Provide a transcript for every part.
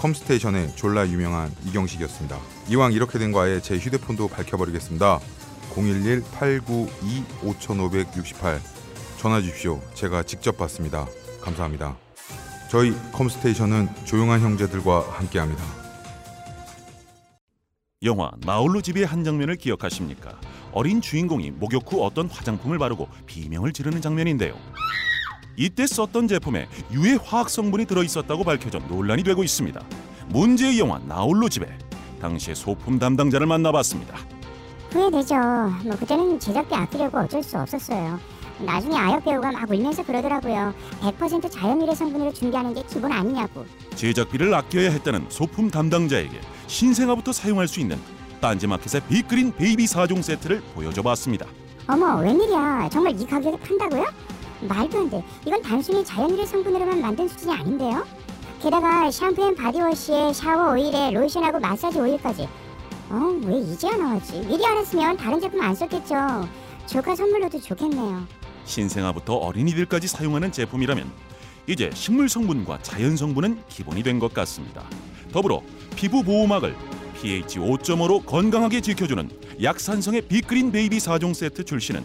컴스테이션의 졸라 유명한 이경식이었습니다. 이왕 이렇게 된 거 아예 제 휴대폰도 밝혀버리겠습니다. 011-892-5568 전화 주십시오. 제가 직접 받습니다. 감사합니다. 저희 컴스테이션은 조용한 형제들과 함께합니다. 영화 나홀로 집의 한 장면을 기억하십니까? 어린 주인공이 목욕 후 어떤 화장품을 바르고 비명을 지르는 장면인데요. 이때 썼던 제품에 유해 화학 성분이 들어 있었다고 밝혀져 논란이 되고 있습니다. 문제의 영화 나홀로 집에 당시의 소품 담당자를 만나봤습니다. 후회되죠. 뭐 그때는 제작비 아끼려고 어쩔 수 없었어요. 나중에 아역 배우가 막 울면서 그러더라고요. 100% 자연 유래 성분으로 준비하는 게 기본 아니냐고. 제작비를 아껴야 했다는 소품 담당자에게 신생아부터 사용할 수 있는 딴지마켓의 빅그린 베이비 4종 세트를 보여줘봤습니다. 어머 웬일이야. 정말 이 가격에 판다고요? 말도 안 돼. 이건 단순히 자연유래 성분으로만 만든 수준이 아닌데요? 게다가 샴푸 and 바디워시에 샤워 오일에 로션하고 마사지 오일까지. 어, 왜 이제야 나왔지? 미리 알았으면 다른 제품 안 썼겠죠. 조카 선물로도 좋겠네요. 신생아부터 어린이들까지 사용하는 제품이라면 이제 식물 성분과 자연 성분은 기본이 된 것 같습니다. 더불어 피부 보호막을 pH 5.5로 건강하게 지켜주는 약산성의 빅그린 베이비 4종 세트 출시는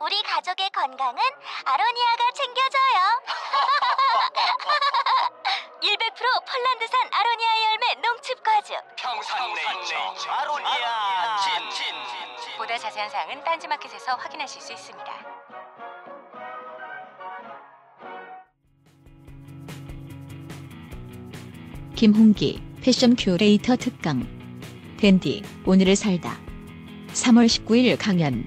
우리 가족의 건강은 아로니아가 챙겨줘요. 100% 폴란드산 아로니아 열매 농축 과즙. 평산네이처. 아로니아. 친 보다 자세한 사항은 딴지마켓에서 확인하실 수 있습니다. 김홍기 패션 큐레이터 특강. 댄디 오늘을 살다. 3월 19일 강연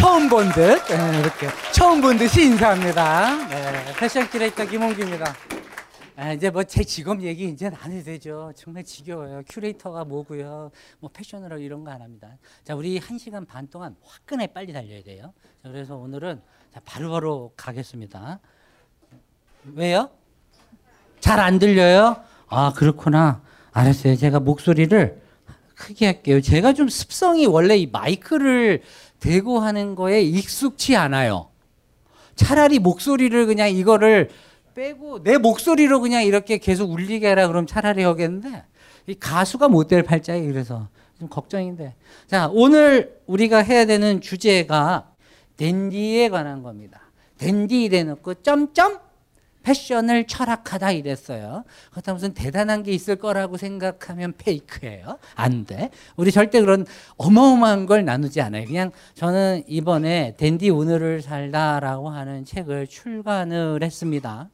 처음 본 듯, 네, 이렇게 처음 본 듯이 인사합니다. 네, 패션 큐레이터 김홍기입니다. 아, 이제 뭐 제 직업 얘기 이제 안 해도 되죠. 정말 지겨워요. 큐레이터가 뭐고요. 뭐 패션으로 이런 거 안 합니다. 자, 우리 한 시간 반 동안 화끈하게 빨리 달려야 돼요. 자, 그래서 오늘은 자, 바로바로 가겠습니다. 왜요? 잘 안 들려요? 아, 그렇구나. 알았어요. 제가 목소리를 크게 할게요. 제가 좀 습성이 원래 이 마이크를 대고 하는 거에 익숙치 않아요. 차라리 목소리를 그냥 이거를 빼고 내 목소리로 그냥 이렇게 계속 울리게 하라 그러면 차라리 하겠는데 이 가수가 못 될 팔자에 그래서 좀 걱정인데 자 오늘 우리가 해야 되는 주제가 댄디에 관한 겁니다. 댄디 대놓고 점점 패션을 철학하다 이랬어요. 그렇다 무슨 대단한 게 있을 거라고 생각하면 페이크예요. 안 돼. 우리 절대 그런 어마어마한 걸 나누지 않아요. 그냥 저는 이번에 댄디 오늘을 살다라고 하는 책을 출간을 했습니다.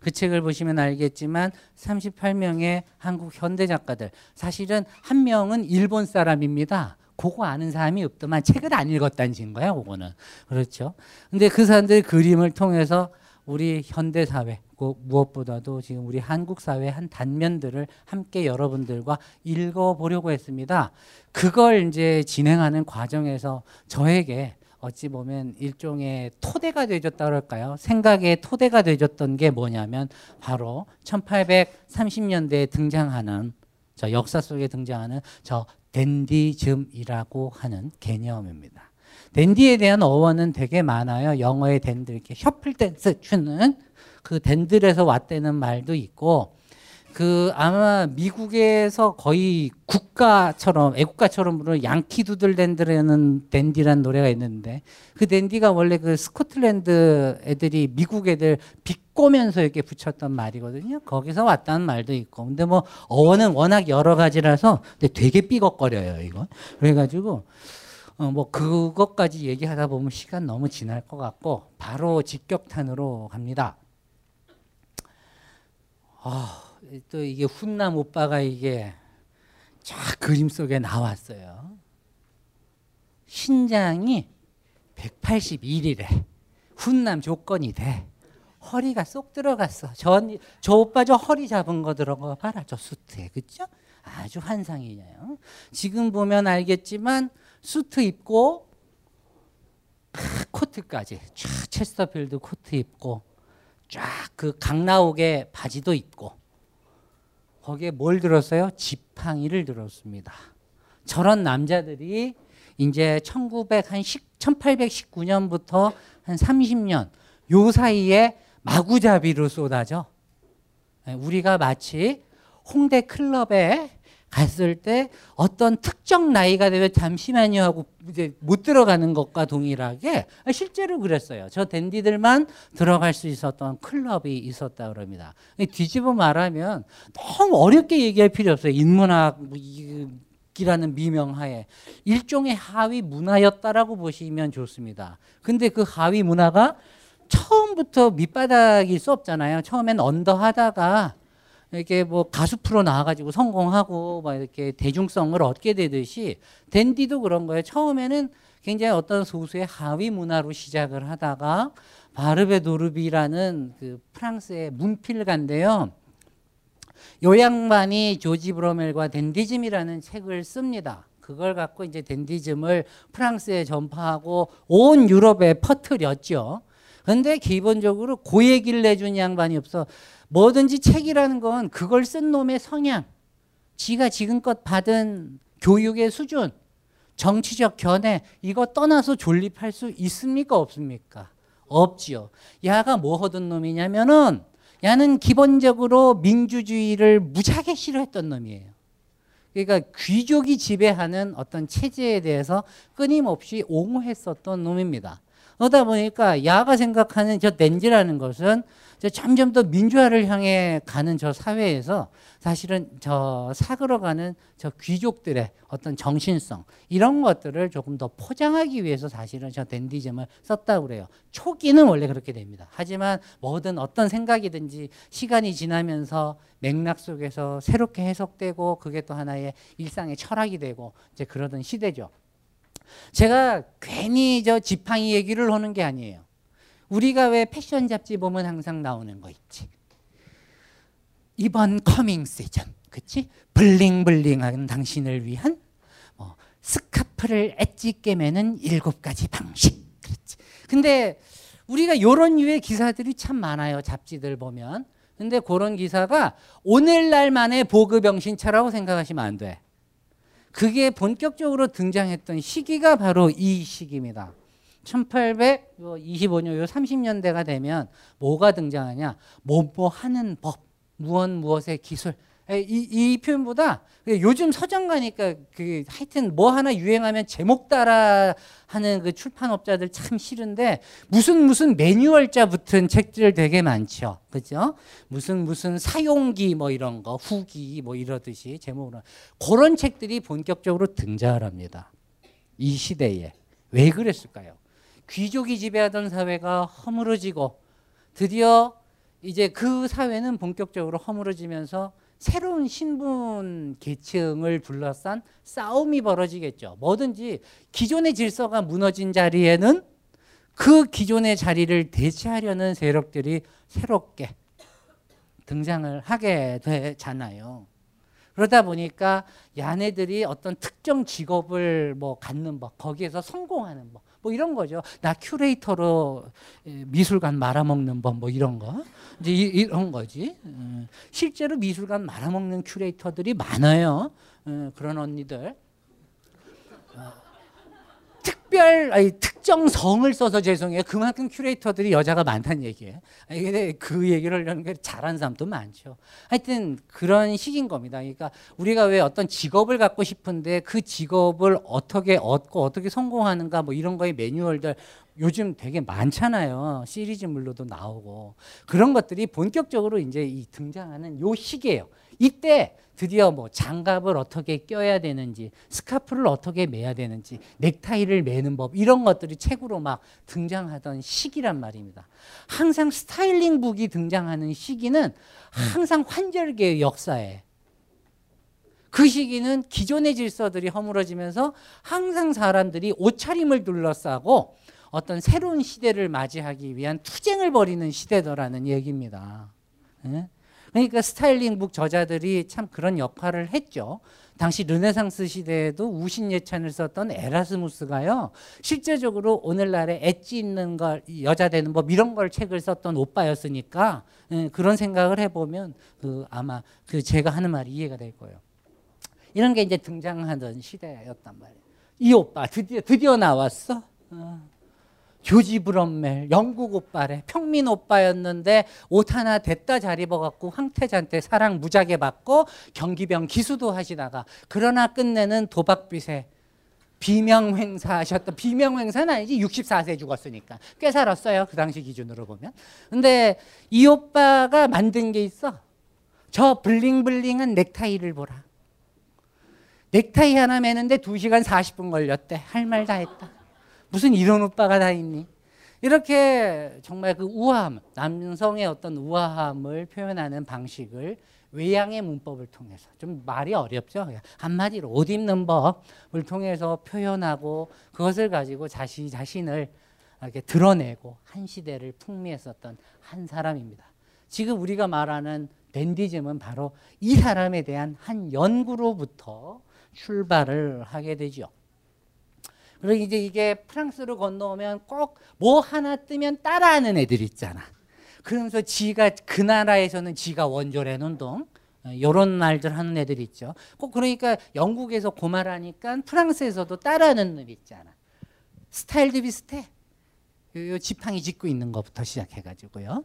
그 책을 보시면 알겠지만 38명의 한국 현대 작가들 사실은 한 명은 일본 사람입니다. 그거 아는 사람이 없더만 책을 안 읽었다는 증거야, 그거는. 그렇죠. 근데 그 사람들 그림을 통해서 우리 현대 사회, 그 무엇보다도 지금 우리 한국 사회의 한 단면들을 함께 여러분들과 읽어보려고 했습니다. 그걸 이제 진행하는 과정에서 저에게 어찌 보면 일종의 토대가 되어줬다 그럴까요? 생각의 토대가 되어줬던 게 뭐냐면 바로 1830년대에 등장하는 저 역사 속에 등장하는 저 댄디즘이라고 하는 개념입니다. 댄디에 대한 어원은 되게 많아요. 영어의 dandle 이렇게 셔플 댄스 추는 그 dandle에서 왔다는 말도 있고 그 아마 미국에서 거의 국가처럼 애국가처럼 부르는 Yankee Doodle Dandy라는 댄디란 노래가 있는데 그 댄디가 원래 그 스코틀랜드 애들이 미국 애들 비꼬면서 이렇게 붙였던 말이거든요. 거기서 왔다는 말도 있고 근데 뭐 어원은 워낙 여러 가지라서 근데 되게 삐걱거려요 이거 그래 가지고 어, 뭐 그것까지 얘기하다 보면 시간 너무 지날 것 같고 바로 직격탄으로 갑니다. 아, 또 이게 훈남 오빠가 이게 쫙 그림 속에 나왔어요. 신장이 181이래. 훈남 조건이 돼. 허리가 쏙 들어갔어. 저, 저 오빠 저 허리 잡은 거 들어가 봐라. 저 수트에. 그죠? 아주 환상이에요. 지금 보면 알겠지만 수트 입고 코트까지 쫙 체스터필드 코트 입고 쫙 그 강나옥의 바지도 입고 거기에 뭘 들었어요? 지팡이를 들었습니다. 저런 남자들이 이제 1900, 한 1819년부터 한 30년 요 사이에 마구잡이로 쏟아져. 네, 우리가 마치 홍대 클럽에 갔을 때 어떤 특정 나이가 되면 잠시만요 하고 이제 못 들어가는 것과 동일하게 실제로 그랬어요. 저 댄디들만 들어갈 수 있었던 클럽이 있었다 그럽니다. 뒤집어 말하면 너무 어렵게 얘기할 필요 없어요. 인문학 뭐 이라는 미명하에 일종의 하위 문화였다라고 보시면 좋습니다. 근데 그 하위 문화가 처음부터 밑바닥일 수 없잖아요. 처음엔 언더 하다가 이렇게 뭐 가수 프로 나와가지고 성공하고 막 이렇게 대중성을 얻게 되듯이 댄디도 그런 거예요. 처음에는 굉장히 어떤 소수의 하위 문화로 시작을 하다가 바르베 도르비라는 그 프랑스의 문필가인데요. 요 양반이 조지 브로멜과 댄디즘이라는 책을 씁니다. 그걸 갖고 이제 댄디즘을 프랑스에 전파하고 온 유럽에 퍼뜨렸죠. 근데 기본적으로 고 얘기를 내준 양반이 없어. 뭐든지 책이라는 건 그걸 쓴 놈의 성향, 지가 지금껏 받은 교육의 수준, 정치적 견해 이거 떠나서 존립할 수 있습니까 없습니까? 없지요. 야가 뭐 하던 놈이냐면은 야는 기본적으로 민주주의를 무지하게 싫어했던 놈이에요. 그러니까 귀족이 지배하는 어떤 체제에 대해서 끊임없이 옹호했었던 놈입니다. 그러다 보니까 야가 생각하는 저 렌즈라는 것은 점점 더 민주화를 향해 가는 저 사회에서 사실은 저 사그러가는 저 귀족들의 어떤 정신성 이런 것들을 조금 더 포장하기 위해서 사실은 저 댄디즘을 썼다고 그래요. 초기는 원래 그렇게 됩니다. 하지만 뭐든 어떤 생각이든지 시간이 지나면서 맥락 속에서 새롭게 해석되고 그게 또 하나의 일상의 철학이 되고 이제 그러던 시대죠. 제가 괜히 저 지팡이 얘기를 하는 게 아니에요. 우리가 왜 패션 잡지 보면 항상 나오는 거 있지. 이번 coming 시즌, 그치? bling bling한 당신을 위한 뭐 스카프를 edge 있게 매는 일곱 가지 방식, 그렇지? 근데 우리가 이런 류의 기사들이 참 많아요. 잡지들 보면. 근데 그런 기사가 오늘날만의 보그병신체라고 생각하시면 안 돼. 그게 본격적으로 등장했던 시기가 바로 이 시기입니다. 1825년, 요 30년대가 되면 뭐가 등장하냐? 뭐뭐 하는 법, 무엇 무엇의 기술 에, 이, 이 표현보다 그 요즘 서점 가니까 그 하여튼 뭐 하나 유행하면 제목 따라 하는 그 출판업자들 참 싫은데 무슨 무슨 매뉴얼자 붙은 책들 되게 많죠. 그죠? 무슨 무슨 사용기 뭐 이런 거 후기 뭐 이러듯이 제목으로 그런 책들이 본격적으로 등장을 합니다. 이 시대에 왜 그랬을까요? 귀족이 지배하던 사회가 허물어지고 드디어 이제 그 사회는 본격적으로 허물어지면서 새로운 신분 계층을 둘러싼 싸움이 벌어지겠죠. 뭐든지 기존의 질서가 무너진 자리에는 그 기존의 자리를 대체하려는 세력들이 새롭게 등장을 하게 되잖아요. 그러다 보니까 야네들이 어떤 특정 직업을 뭐 갖는 법, 거기에서 성공하는 법, 뭐 이런 거죠. 나 큐레이터로 미술관 말아먹는 법, 뭐 이런 거. 이제 이런 거지. 실제로 미술관 말아먹는 큐레이터들이 많아요. 그런 언니들. 특별 아니 특정 성을 써서 죄송해요. 그만큼 큐레이터들이 여자가 많다는 얘기예요. 근데 그 얘기를 하려는 게 잘하는 사람도 많죠. 하여튼 그런 식인 겁니다. 그러니까 우리가 왜 어떤 직업을 갖고 싶은데 그 직업을 어떻게 얻고 어떻게 성공하는가 뭐 이런 거의 매뉴얼들 요즘 되게 많잖아요. 시리즈물로도 나오고 그런 것들이 본격적으로 이제 이 등장하는 요 시기예요. 이때 드디어 뭐 장갑을 어떻게 껴야 되는지, 스카프를 어떻게 매야 되는지, 넥타이를 매는 법 이런 것들이 책으로 막 등장하던 시기란 말입니다. 항상 styling book이 등장하는 시기는 항상 환절기의 역사에 그 시기는 기존의 질서들이 허물어지면서 항상 사람들이 옷차림을 둘러싸고 어떤 새로운 시대를 맞이하기 위한 투쟁을 벌이는 시대더라는 얘기입니다. 네? 그러니까 styling book 저자들이 참 그런 역할을 했죠. 당시 르네상스 시대에도 우신 예찬을 썼던 에라스무스가요. 실제적으로 오늘날에 엣지 있는 걸 여자 되는 법 이런 걸 책을 썼던 오빠였으니까 예, 그런 생각을 해보면 그 아마 그 제가 하는 말이 이해가 될 거예요. 이런 게 이제 등장하던 시대였단 말이에요. 이 오빠 드디어 드디어 나왔어. 어. 브럼멜 영국 오빠래 평민 오빠였는데 옷 하나 됐다 잘 입어갖고 황태자한테 사랑 무지하게 받고 경기병 기수도 하시다가 그러나 끝내는 도박빚에 비명횡사 하셨던 비명횡사는 아니지 64세 죽었으니까. 꽤 살았어요 그 당시 기준으로 보면. 근데 이 오빠가 만든 게 있어. 저 블링블링한 넥타이를 보라. 넥타이 하나 매는데 2시간 40분 걸렸대. 할 말 다 했다 무슨 이런 오빠가 다 있니? 이렇게 정말 그 우아함, 남성의 어떤 우아함을 표현하는 방식을 외양의 문법을 통해서 좀 말이 어렵죠. 한마디로 옷 입는 법을 통해서 표현하고 그것을 가지고 자신 자신을 이렇게 드러내고 한 시대를 풍미했었던 한 사람입니다. 지금 우리가 말하는 댄디즘은 바로 이 사람에 대한 한 연구로부터 출발을 하게 되죠. 그리고 이제 이게 프랑스로 건너오면 꼭 뭐 하나 뜨면 따라하는 애들 있잖아. 그러면서 지가 그 나라에서는 지가 원조라는 운동 이런 말들 하는 애들 있죠. 꼭 그러니까 영국에서 고말하니까 프랑스에서도 따라하는 놈 있잖아. 스타일도 비슷해. 요 지팡이 짚고 있는 것부터 시작해가지고요.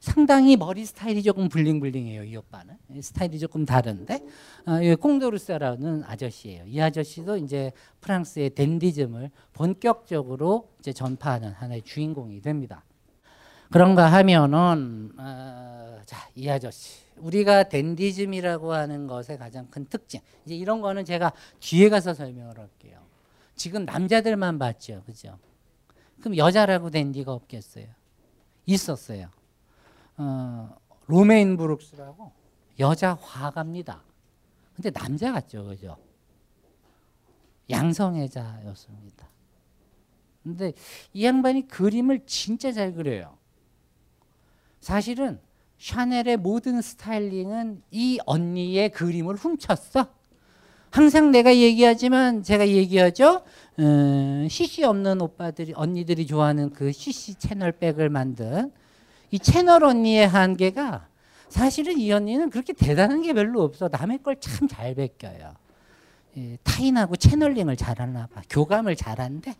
상당히 머리 스타일이 조금 블링블링해요. 이 오빠는 스타일이 조금 다른데 어, 콩도르스라는 아저씨예요. 이 아저씨도 이제 프랑스의 댄디즘을 본격적으로 이제 전파하는 하나의 주인공이 됩니다. 그런가 하면은 어, 자이 아저씨 우리가 댄디즘이라고 하는 것의 가장 큰 특징 이제 이런 거는 제가 뒤에 가서 설명을 할게요. 지금 남자들만 봤죠, 그죠? 그럼 여자라고 된 리가 없겠어요. 있었어요. 어, 로메인 브룩스라고 여자 화가입니다. 근데 남자 같죠, 그죠? 양성애자였습니다. 근데 이 양반이 그림을 진짜 잘 그려요. 사실은 샤넬의 모든 스타일링은 이 언니의 그림을 훔쳤어. 항상 내가 얘기하지만 제가 얘기하죠. 음, CC 없는 오빠들이 언니들이 좋아하는 그 CC 채널백을 만든 이 채널 언니의 한계가 사실은 이 언니는 그렇게 대단한 게 별로 없어. 남의 걸 참 잘 베껴요. 예, 타인하고 channeling을 잘하나 봐. 교감을 잘한대.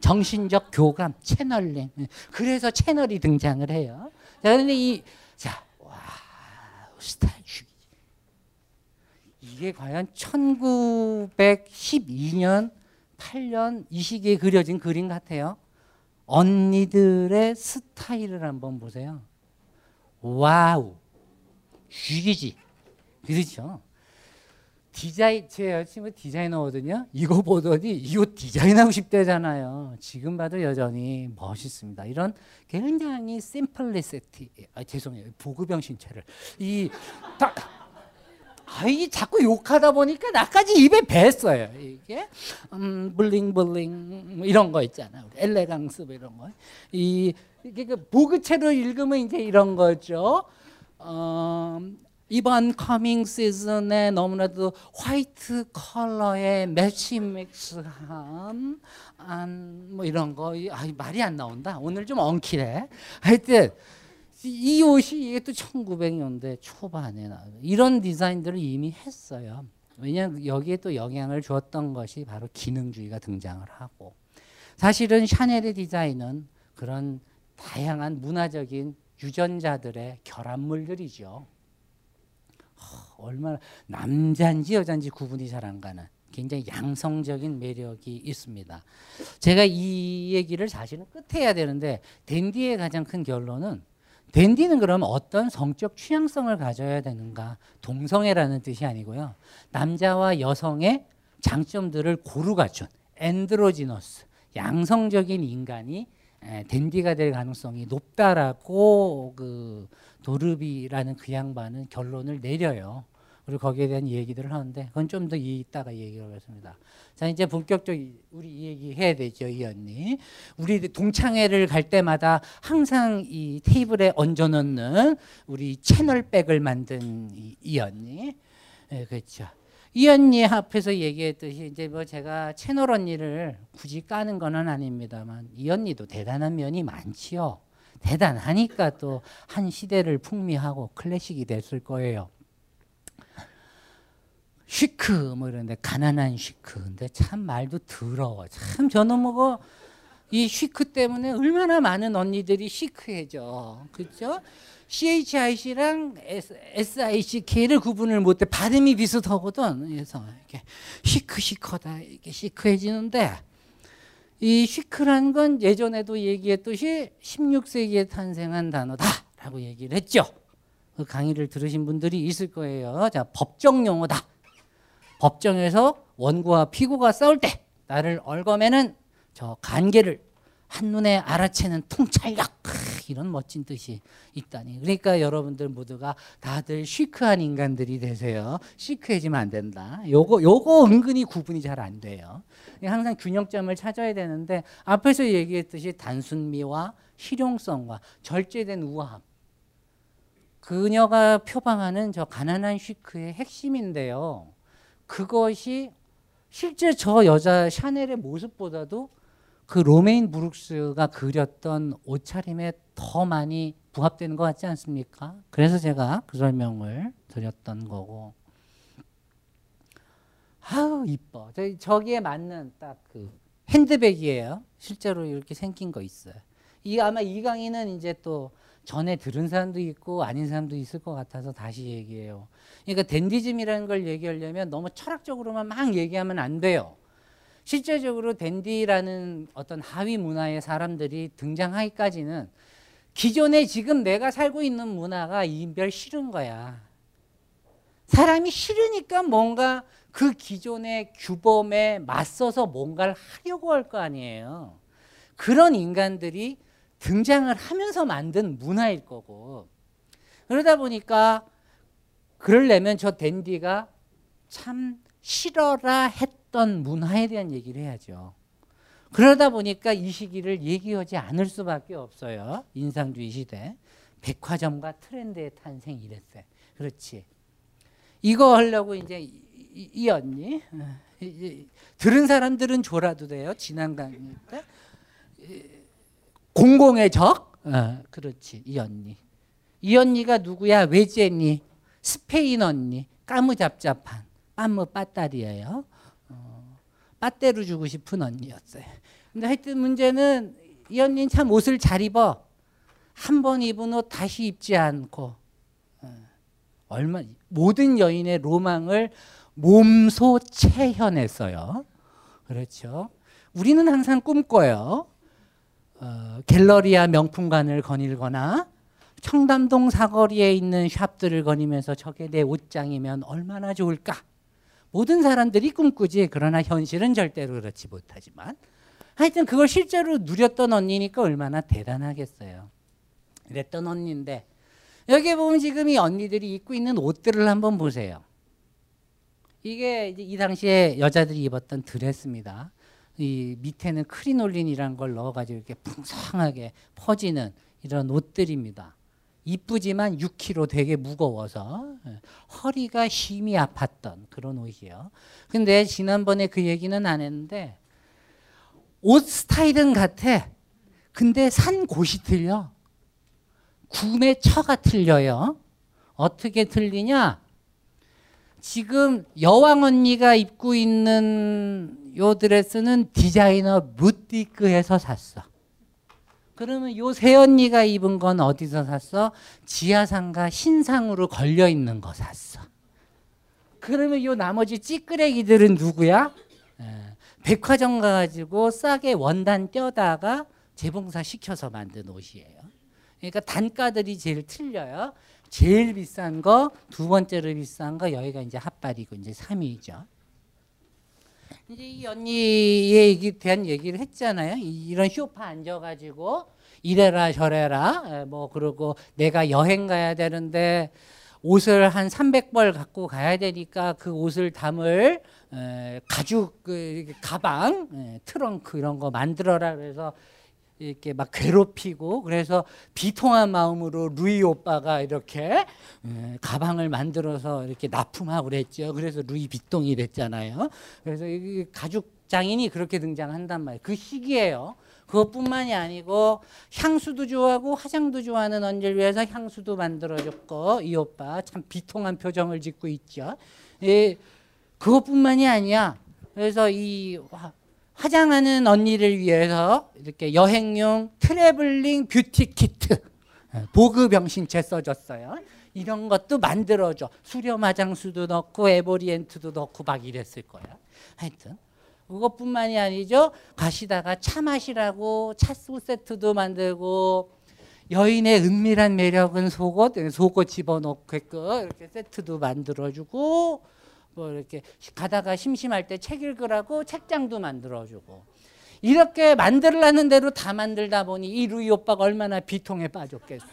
정신적 교감, channeling. 그래서 샤넬이 등장을 해요. 자, 근데 이, 자, 와, 죽이지. 이게 과연 1912년 8년 이 시기에 그려진 그림 같아요. 언니들의 스타일을 한번 보세요. 와우. 죽이지. 그렇죠. 디자인 제 여자친구 디자이너거든요. 이거 보더니 이거 디자인하고 싶대잖아요. 지금 봐도 여전히 멋있습니다. 이런 굉장히 simplicity. 아 죄송해요. 보그병신체를 이 다 아이 자꾸 욕하다 보니까 나까지 입에 뱄어요. 이게 음, bling bling 뭐 이런 거 있잖아요. 엘레강스 뭐 이런 거. 이 이게 그 보그체로 읽으면 이제 이런 거죠. 어, 이번 coming 시즌에 너무나도 화이트 컬러의 match mix한 뭐 이런 거 아, 말이 안 나온다. 오늘 좀 엉키네. 하여튼 이 옷이 이게 또 1900년대 초반에 나 이런 디자인들을 이미 했어요. 왜냐하면 여기에 또 영향을 주었던 것이 바로 기능주의가 등장을 하고 사실은 샤넬의 디자인은 그런 다양한 문화적인 유전자들의 결합물들이죠. 얼마나 남자인지 여자인지 구분이 잘 안 가는 굉장히 양성적인 매력이 있습니다. 제가 이 얘기를 사실은 끝에 해야 되는데 댄디의 가장 큰 결론은 댄디는 그럼 어떤 성적 취향성을 가져야 되는가? 동성애라는 뜻이 아니고요. 남자와 여성의 장점들을 고루 갖춘 엔드로지너스, 양성적인 인간이 댄디가 될 가능성이 높다라고 그 도르비라는 그 양반은 결론을 내려요. 그리고 거기에 대한 얘기들을 하는데 그건 좀 더 이따가 얘기하겠습니다. 자 이제 본격적 우리 얘기 해야 되죠 이 언니. 우리 동창회를 갈 때마다 항상 이 테이블에 얹어놓는 우리 채널백을 만든 이, 이 언니. 네, 그렇죠. 이 언니 앞에서 얘기했듯이 이제 뭐 제가 채널 언니를 굳이 까는 거는 아닙니다만 이 언니도 대단한 면이 많지요. 대단하니까 또 한 시대를 풍미하고 클래식이 됐을 거예요. 쉬크 뭐 이런데 가난한 쉬크. 근데 참 말도 더러워. 참 저는 뭐고 이 쉬크 때문에 얼마나 많은 언니들이 시크해져. 그죠 CHIC랑 SICK를 구분을 못해 발음이 비슷하거든. 그래서 이렇게 시크 시커다 이렇게 시크해지는데 이 시크란 건 예전에도 얘기했듯이 16세기에 탄생한 단어다라고 얘기를 했죠. 그 강의를 들으신 분들이 있을 거예요. 자 법정 용어다 법정에서 원고와 피고가 싸울 때 나를 얽어매는 저 관계를 한눈에 알아채는 통찰력 이런 멋진 뜻이 있다니. 그러니까 여러분들 모두가 다들 시크한 인간들이 되세요. 시크해지면 안 된다. 요거 요거 은근히 구분이 잘 안 돼요. 항상 균형점을 찾아야 되는데 앞에서 얘기했듯이 단순미와 실용성과 절제된 우아함. 그녀가 표방하는 저 가난한 시크의 핵심인데요 그것이 실제 저 여자 샤넬의 모습보다도 그 로메인 브룩스가 그렸던 옷차림에 더 많이 부합되는 것 같지 않습니까? 그래서 제가 그 설명을 드렸던 거고. 아우 이뻐. 저 기에 맞는 딱 그 핸드백이에요. 실제로 이렇게 생긴 거 있어요. 이 아마 이 강의는 이제 또 전에 들은 사람도 있고 아닌 사람도 있을 것 같아서 다시 얘기해요. 그러니까 댄디즘이라는 걸 얘기하려면 너무 철학적으로만 막 얘기하면 안 돼요. 실제적으로 댄디라는 어떤 하위 문화의 사람들이 등장하기까지는 기존에 지금 내가 살고 있는 문화가 인별 싫은 거야. 사람이 싫으니까 뭔가 그 기존의 규범에 맞서서 뭔가를 하려고 할 거 아니에요. 그런 인간들이 등장을 하면서 만든 문화일 거고 그러다 보니까 그러려면 저 댄디가 참 싫어라 했던 문화에 대한 얘기를 해야죠. 그러다 보니까 이 시기를 얘기하지 않을 수밖에 없어요. 인상주의 시대. 백화점과 트렌드의 탄생 이랬어요. 그렇지. 이거 하려고 이제 이, 이 언니 들은 사람들은 졸아도 돼요. 지난 강의 때. 공공의 적? 어, 그렇지. 이 언니. 이 언니가 누구야? 외제니? 스페인 언니. 까무잡잡한. 빠무 빠딸이에요. 어, 빠떼로 주고 싶은 언니였어요. 근데 하여튼 문제는 이 언니는 참 옷을 잘 입어. 한 번 입은 옷 다시 입지 않고. 어, 얼마 모든 여인의 로망을 몸소 체현했어요. 그렇죠. 우리는 항상 꿈꿔요. 어, 갤러리아 명품관을 거닐거나 청담동 사거리에 있는 샵들을 거니면서 저게 내 옷장이면 얼마나 좋을까? 모든 사람들이 꿈꾸지 그러나 현실은 절대로 그렇지 못하지만 하여튼 그걸 실제로 누렸던 언니니까 얼마나 대단하겠어요. 이랬던 언니인데 여기 보면 지금 이 언니들이 입고 있는 옷들을 한번 보세요. 이게 이 당시에 여자들이 입었던 드레스입니다. 이 밑에는 크리놀린이라는 걸 넣어가지고 이렇게 풍성하게 퍼지는 이런 옷들입니다. 이쁘지만 6kg 되게 무거워서 예, 허리가 심히 아팠던 그런 옷이요. 근데 지난번에 그 얘기는 안 했는데 옷 스타일은 같아. 근데 산 곳이 틀려. 구매 처가 틀려요. 어떻게 틀리냐? 지금 여왕 언니가 입고 있는 요 드레스는 디자이너 무티크에서 샀어. 그러면 요 새 언니가 입은 건 어디서 샀어? 지하상가 신상으로 걸려 있는 거 샀어. 그러면 요 나머지 찌끄레기들은 누구야? 에, 백화점 가가지고 싸게 원단 떼다가 재봉사 시켜서 만든 옷이에요. 그러니까 단가들이 제일 틀려요. 제일 비싼 거, 두 번째로 비싼 거, 여기가 이제 핫발이고 이제 3위죠. 이제 이 언니에 얘기 대한 얘기를 했잖아요. 이- 이런 쇼파 앉아가지고 이래라 저래라 에, 뭐 그러고 내가 여행 가야 되는데 옷을 한 300벌 갖고 가야 되니까 그 옷을 담을 에, 가죽 그 가방, 에, 트렁크 이런 거 만들어라 그래서 이렇게 막 괴롭히고 그래서 비통한 마음으로 루이 오빠가 이렇게 에, 가방을 만들어서 이렇게 납품하고 그랬죠. 그래서 루이 비통이 됐잖아요. 그래서 이 가죽 장인이 그렇게 등장한단 말이에요. 그 시기에요. 그것뿐만이 아니고 향수도 좋아하고 화장도 좋아하는 언니를 위해서 향수도 만들어줬고 이 오빠 참 비통한 표정을 짓고 있죠. 예, 그것뿐만이 아니야. 그래서 이 화- 화장하는 언니를 위해서 이렇게 여행용 traveling beauty kit 예, 보그병신체 써줬어요. 이런 것도 만들어줘. 수렴 화장수도 넣고 emollient도 넣고 막 이랬을 거야. 하여튼 그것뿐만이 아니죠. 가시다가 차 마시라고 차수 세트도 만들고 여인의 은밀한 매력은 속옷, 속옷 집어넣게끔 이렇게 세트도 만들어주고 뭐 이렇게 가다가 심심할 때 책 읽으라고 책장도 만들어주고 이렇게 만들라는 대로 다 만들다 보니 이 루이 오빠가 얼마나 비통에 빠졌겠어.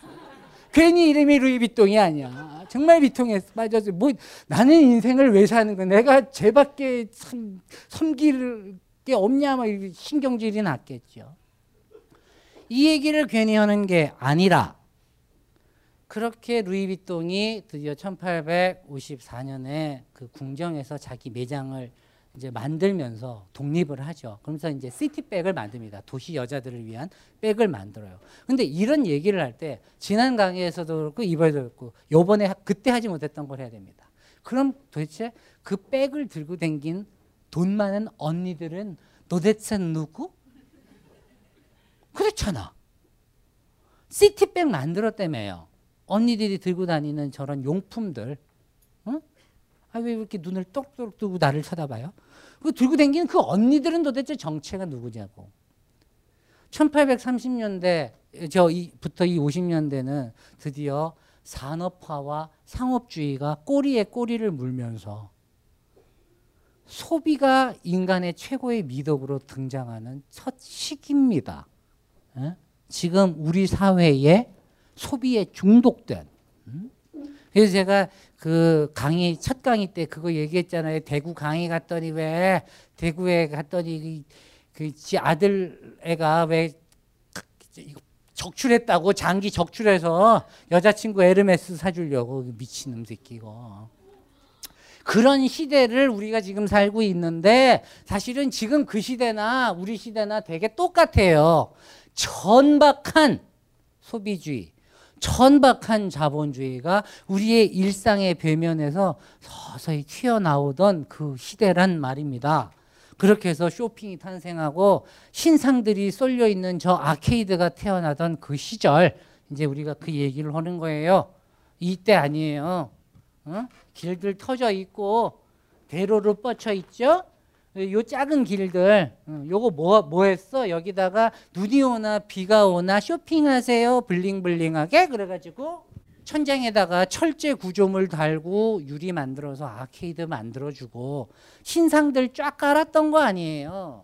괜히 이름이 루이 비통이 아니야. 정말 비통에 빠져서 뭐 나는 인생을 왜 사는 거야? 내가 쟤밖에 참 섬길 게 없냐? 뭐 이렇게 신경질이 났겠죠. 이 얘기를 괜히 하는 게 아니라 그렇게 루이비통이 드디어 1854년에 그 궁정에서 자기 매장을 이제 만들면서 독립을 하죠. 그러면서 이제 시티백을 만듭니다. 도시 여자들을 위한 백을 만들어요. 근데 이런 얘기를 할 때 지난 강의에서도 그렇고 이번에도 그렇고 요번에 하- 그때 하지 못했던 걸 해야 됩니다. 그럼 도대체 그 백을 들고 댕긴 돈 많은 언니들은 도대체 누구? 그렇잖아. 시티백 만들었다며요. 언니들이 들고 다니는 저런 용품들. 응? 아, 왜 이렇게 눈을 똑똑 뜨고 나를 쳐다봐요? 그 들고 다니는 그 언니들은 도대체 정체가 누구냐고. 1830년대 저부터 이 50년대는 드디어 산업화와 상업주의가 꼬리에 꼬리를 물면서 소비가 인간의 최고의 미덕으로 등장하는 첫 시기입니다. 예? 지금 우리 사회에 소비에 중독된 음? 그래서 제가 그 강의 첫 강의 때 그거 얘기했잖아요. 대구 강의 갔더니 왜 대구에 갔더니 그지 아들 애가 왜 적출했다고 장기 적출해서 여자친구 에르메스 사주려고 미친놈 새끼고 그런 시대를 우리가 지금 살고 있는데 사실은 지금 그 시대나 우리 시대나 되게 똑같아요. 천박한 소비주의, 천박한 자본주의가 우리의 일상의 배면에서 서서히 튀어나오던 그 시대란 말입니다. 그렇게 해서 쇼핑이 탄생하고 신상들이 쏠려 있는 저 아케이드가 태어나던 그 시절 이제 우리가 그 얘기를 하는 거예요. 이때 아니에요. 어? 길들 터져 있고 대로로 뻗쳐 있죠. 요 작은 길들 어, 요거 뭐 뭐 했어 여기다가 눈이 오나 비가 오나 쇼핑하세요 블링블링하게 그래가지고 천장에다가 철제 구조물 달고 유리 만들어서 아케이드 만들어주고 신상들 쫙 깔았던 거 아니에요.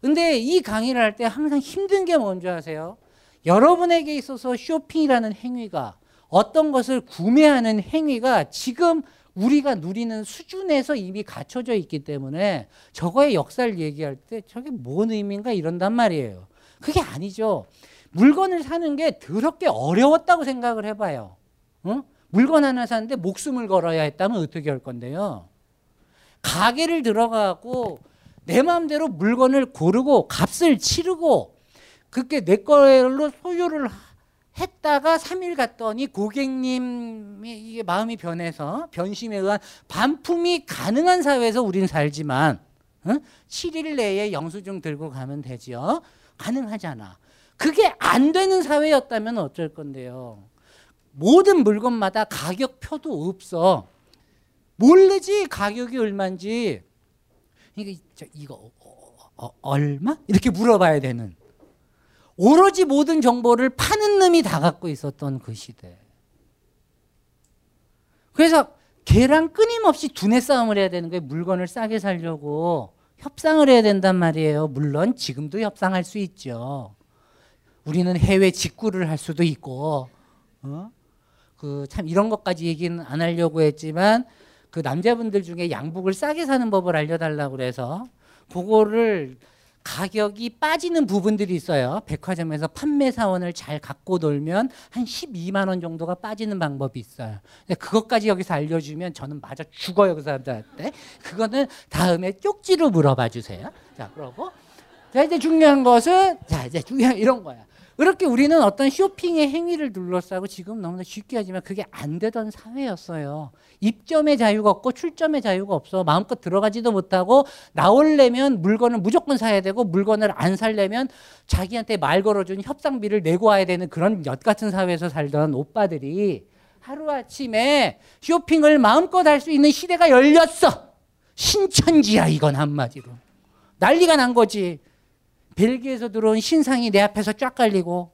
근데 이 강의를 할 때 항상 힘든 게 뭔지 아세요? 여러분에게 있어서 쇼핑이라는 행위가 어떤 것을 구매하는 행위가 지금 우리가 누리는 수준에서 이미 갖춰져 있기 때문에 저거의 역사를 얘기할 때 저게 뭔 의미인가 이런단 말이에요. 그게 아니죠. 물건을 사는 게 더럽게 어려웠다고 생각을 해봐요. 어? 물건 하나 사는데 목숨을 걸어야 했다면 어떻게 할 건데요? 가게를 들어가고 내 마음대로 물건을 고르고 값을 치르고 그게 내 걸로 소유를 했다가 3일 갔더니 고객님이 마음이 변해서 변심에 의한 반품이 가능한 사회에서 우린 살지만 어? 7일 내에 영수증 들고 가면 되죠. 가능하잖아. 그게 안 되는 사회였다면 어쩔 건데요. 모든 물건마다 가격표도 없어. 모르지 가격이 얼마인지. 저, 이거 어, 어, 얼마? 이렇게 물어봐야 되는. 오로지 모든 정보를 파는 놈이 다 갖고 있었던 그 시대. 그래서 걔랑 끊임없이 두뇌 싸움을 해야 되는 거예요. 물건을 싸게 살려고 협상을 해야 된단 말이에요. 물론 지금도 협상할 수 있죠. 우리는 해외 직구를 할 수도 있고, 어? 그 참 이런 것까지 얘기는 안 하려고 했지만 그 남자분들 중에 양복을 싸게 사는 법을 알려달라고 그래서 그거를 가격이 빠지는 부분들이 있어요. 백화점에서 판매 사원을 잘 갖고 놀면 한 12만 원 정도가 빠지는 방법이 있어요. 근데 그것까지 여기서 알려주면 저는 맞아 죽어요 그 사람들한테. 그거는 다음에 쪽지로 물어봐 주세요. 자 그러고 자 이제 중요한 것은 자 이제 중요한 이런 거야. 그렇게 우리는 어떤 쇼핑의 행위를 둘러싸고 지금 너무나 쉽게 하지만 그게 안 되던 사회였어요. 입점의 자유가 없고 출점의 자유가 없어. 마음껏 들어가지도 못하고 나오려면 물건을 무조건 사야 되고 물건을 안 살려면 자기한테 말 걸어준 협상비를 내고 와야 되는 그런 엿 같은 사회에서 살던 오빠들이 하루아침에 쇼핑을 마음껏 할 수 있는 시대가 열렸어. 신천지야 이건 한마디로. 난리가 난 거지. 벨기에에서 들어온 신상이 내 앞에서 쫙 깔리고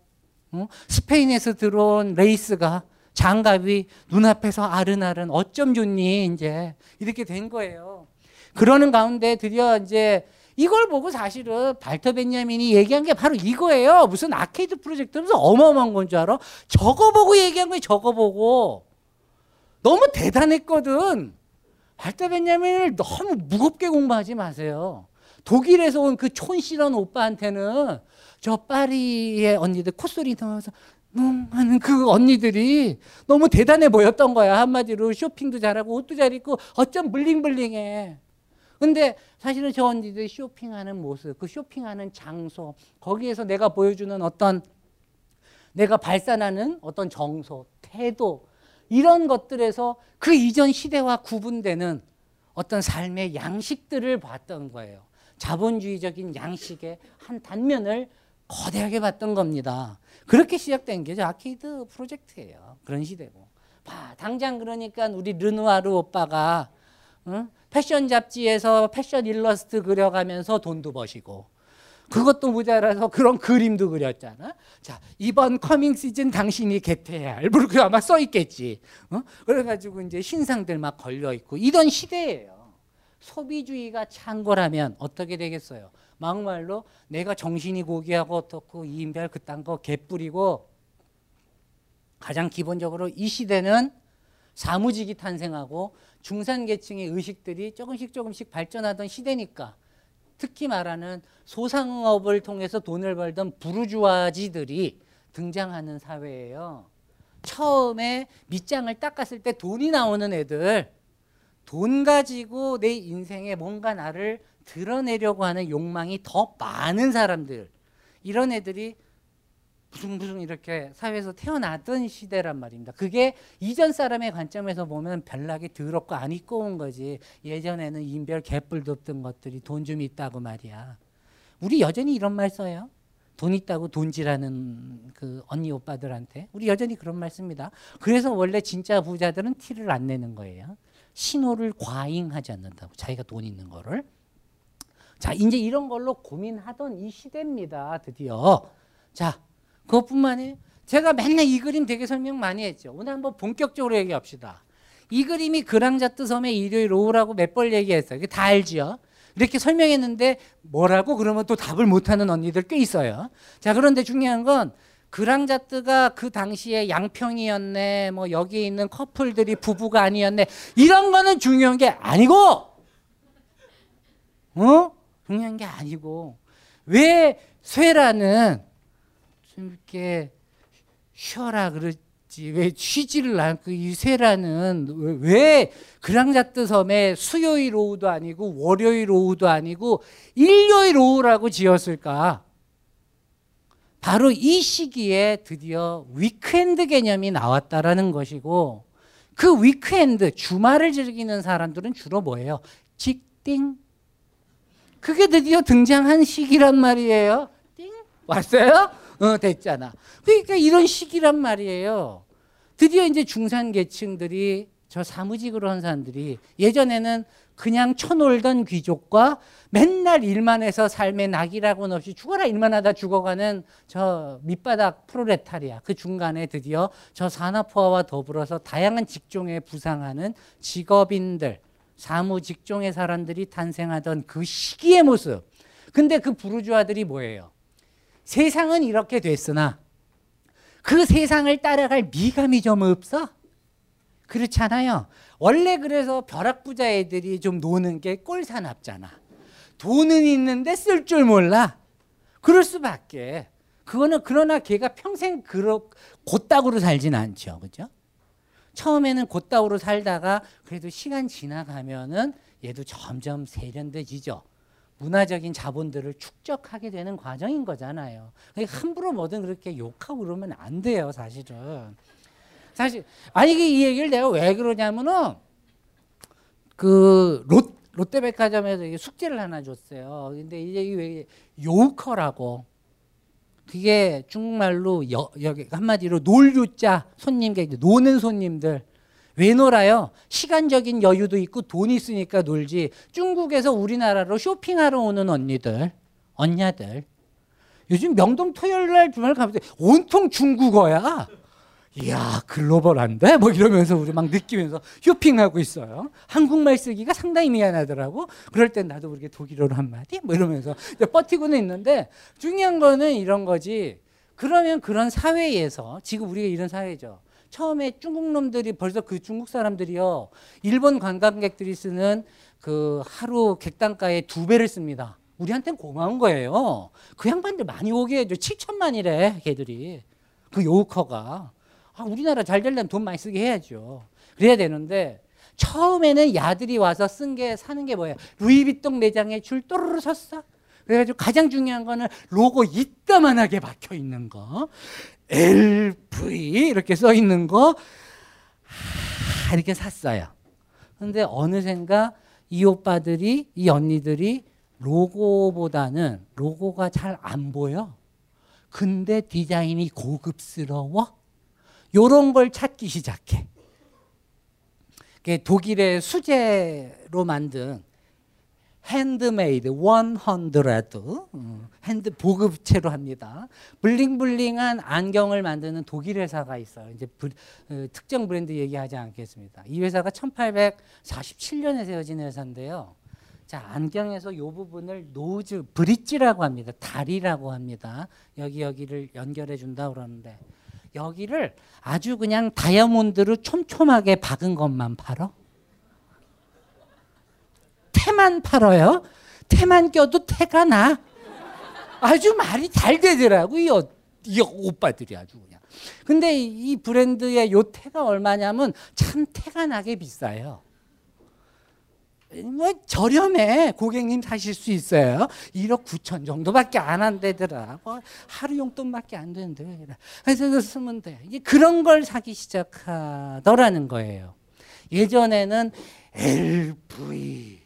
어? 스페인에서 들어온 레이스가 장갑이 눈앞에서 아른아른 어쩜 좋니 이제 이렇게 된 거예요. 그러는 가운데 드디어 이제 이걸 보고 사실은 발터 베냐민이 얘기한 게 바로 이거예요. 무슨 아케이드 프로젝트 무슨 어마어마한 건 줄 알아? 저거 보고 얘기한 거예요. 저거 보고 너무 대단했거든. 발터 베냐민을 너무 무겁게 공부하지 마세요. 독일에서 온 그 촌실한 오빠한테는 저 파리의 언니들 콧소리 나와서 음 하는 그 언니들이 너무 대단해 보였던 거야. 한마디로 쇼핑도 잘하고 옷도 잘 입고 어쩜 블링블링해. 근데 사실은 저 언니들이 쇼핑하는 모습 그 쇼핑하는 장소 거기에서 내가 보여주는 어떤 내가 발산하는 어떤 정서 태도 이런 것들에서 그 이전 시대와 구분되는 어떤 삶의 양식들을 봤던 거예요 자본주의적인 양식의 한 단면을 거대하게 봤던 겁니다. 그렇게 시작된 게 아케이드 프로젝트예요. 그런 시대고. 봐, 당장 그러니까 우리 르누아르 오빠가 응? 패션 잡지에서 패션 일러스트 그려가면서 돈도 버시고 그것도 모자라서 그런 그림도 그렸잖아. 자 이번 coming 시즌 당신이 get해야 할 그렇게 아마 써 있겠지. 어? 그래가지고 이제 신상들 막 걸려 있고 이런 시대예요. 소비주의가 찬 거라면 어떻게 되겠어요? 막말로 내가 정신이 고귀하고 어떻고 이인별 그딴 거 개뿌리고 가장 기본적으로 이 시대는 사무직이 탄생하고 중산계층의 의식들이 조금씩 조금씩 발전하던 시대니까 특히 말하는 소상업을 통해서 돈을 벌던 부르주아지들이 등장하는 사회예요. 처음에 밑장을 닦았을 때 돈이 나오는 애들 돈 가지고 내 인생에 뭔가 나를 드러내려고 하는 욕망이 더 많은 사람들 이런 애들이 무슨 이렇게 사회에서 태어났던 시대란 말입니다. 그게 이전 사람의 관점에서 보면 별나게 더럽고 안 입고 온 거지. 예전에는 인별 개뿔도 없던 것들이 돈 좀 있다고 말이야. 우리 여전히 이런 말 써요. 돈 있다고 돈질하는 그 언니 오빠들한테 우리 여전히 그런 말 씁니다. 그래서 원래 진짜 부자들은 티를 안 내는 거예요. 신호를 과잉하지 않는다고 자기가 돈 있는 거를. 자 이제 이런 걸로 고민하던 이 시대입니다. 드디어 자 그것뿐만 아니에요. 제가 맨날 이 그림 되게 설명 많이 했죠. 오늘 한번 본격적으로 얘기합시다. 이 그림이 그랑자트 섬의 일요일 오후라고 몇 번 얘기했어요. 다 알죠. 이렇게 설명했는데 뭐라고 그러면 또 답을 못하는 언니들 꽤 있어요. 자 그런데 중요한 건 그랑자트가 그 당시에 양평이었네, 뭐 여기 있는 커플들이 부부가 아니었네 이런 거는 중요한 게 아니고, 어? 중요한 게 아니고 왜 쇠라는 좀 이렇게 쉬어라 그러지 왜 쉬지를 않고 이 쇠라는 왜, 왜 그랑자트 섬에 수요일 오후도 아니고 월요일 오후도 아니고 일요일 오후라고 지었을까? 바로 이 시기에 드디어 weekend 개념이 나왔다라는 것이고 그 weekend 주말을 즐기는 사람들은 주로 뭐예요? 직딩. 그게 드디어 등장한 시기란 말이에요. 띵 왔어요? 어 됐잖아. 그러니까 이런 시기란 말이에요. 드디어 이제 중산 계층들이 저 사무직으로 한 사람들이 예전에는 그냥 쳐놀던 귀족과 맨날 일만 해서 삶의 낙이라고는 없이 죽어라 일만 하다 죽어가는 저 밑바닥 프로레타리아 그 중간에 드디어 저 산업화와 더불어서 다양한 직종에 부상하는 직업인들 사무 직종의 사람들이 탄생하던 그 시기의 모습. 근데 그 부르주아들이 뭐예요? 세상은 이렇게 됐으나 그 세상을 따라갈 미감이 좀 없어? 그렇잖아요. 원래 그래서 벼락부자 애들이 좀 노는 게 꼴사납잖아. 돈은 있는데 쓸 줄 몰라. 그럴 수밖에. 그거는 그러나 걔가 평생 그렇 곧다구로 살진 않죠. 그죠? 처음에는 곧다구로 살다가 그래도 시간 지나가면은 얘도 점점 세련돼지죠. 문화적인 자본들을 축적하게 되는 과정인 거잖아요. 그러니까 함부로 뭐든 그렇게 욕하고 그러면 안 돼요, 사실은. 사실 아니 이 얘기를 내가 왜 그러냐면은 그 롯, 롯데백화점에서 숙제를 하나 줬어요. 근데 이제 이게 요커라고 그게 중국말로 여, 여기 한마디로 놀유자 손님께 노는 손님들 왜 놀아요? 시간적인 여유도 있고 돈 있으니까 놀지. 중국에서 우리나라로 쇼핑하러 오는 언니들, 언냐들. 요즘 명동 토요일 날 주말 가면 온통 중국어야. 이야 글로벌한데 뭐 이러면서 우리 막 느끼면서 쇼핑하고 있어요. 한국말 쓰기가 상당히 미안하더라고. 그럴 땐 나도 그렇게 독일어로 한 마디 뭐 이러면서 버티고는 있는데 중요한 거는 이런 거지. 그러면 그런 사회에서 지금 우리가 이런 사회죠. 처음에 중국 놈들이 벌써 그 중국 사람들이요. 일본 관광객들이 쓰는 그 하루 객단가의 두 배를 씁니다. 우리한테는 고마운 거예요. 그 양반들 많이 오게 해줘. 7천만이래, 걔들이. 그 요커가. 아, 우리나라 잘 되려면 돈 많이 쓰게 해야죠. 그래야 되는데 처음에는 야들이 와서 쓴 게 사는 게 뭐예요? 루이비통 매장에 줄 또르르 섰어. 그래가지고 가장 중요한 거는 로고 이따만하게 박혀 있는 거. LV 이렇게 써 있는 거 하, 이렇게 샀어요. 근데 어느샌가 이 오빠들이 이 언니들이 로고보다는 로고가 잘 안 보여. 근데 디자인이 고급스러워. 요런 걸 찾기 시작해. 독일의 수제로 만든 핸드메이드 100 음, hand 보급체로 합니다. bling bling한 안경을 만드는 독일 회사가 있어요. 이제 브, 어, 특정 브랜드 얘기하지 않겠습니다. 이 회사가 1847년에 세워진 회사인데요. 자, 안경에서 이 부분을 nose bridge라고 합니다. 다리라고 합니다. 여기 여기를 연결해 준다 그러는데 여기를 아주 그냥 다이아몬드로 촘촘하게 박은 것만 팔어. 태만 팔어요. 태만 껴도 태가 나. 아주 말이 잘 되더라고 이, 이 오빠들이 아주 그냥. 근데 이 브랜드의 요 태가 얼마냐면 참 태가 나게 비싸요. 뭐 저렴해 고객님 사실 수 있어요. 1억 9천 정도밖에 안 한대더라. 뭐 하루 용돈밖에 안 되는데 그래서 쓰면 돼. 이제 그런 걸 사기 시작하더라는 거예요. 예전에는 LV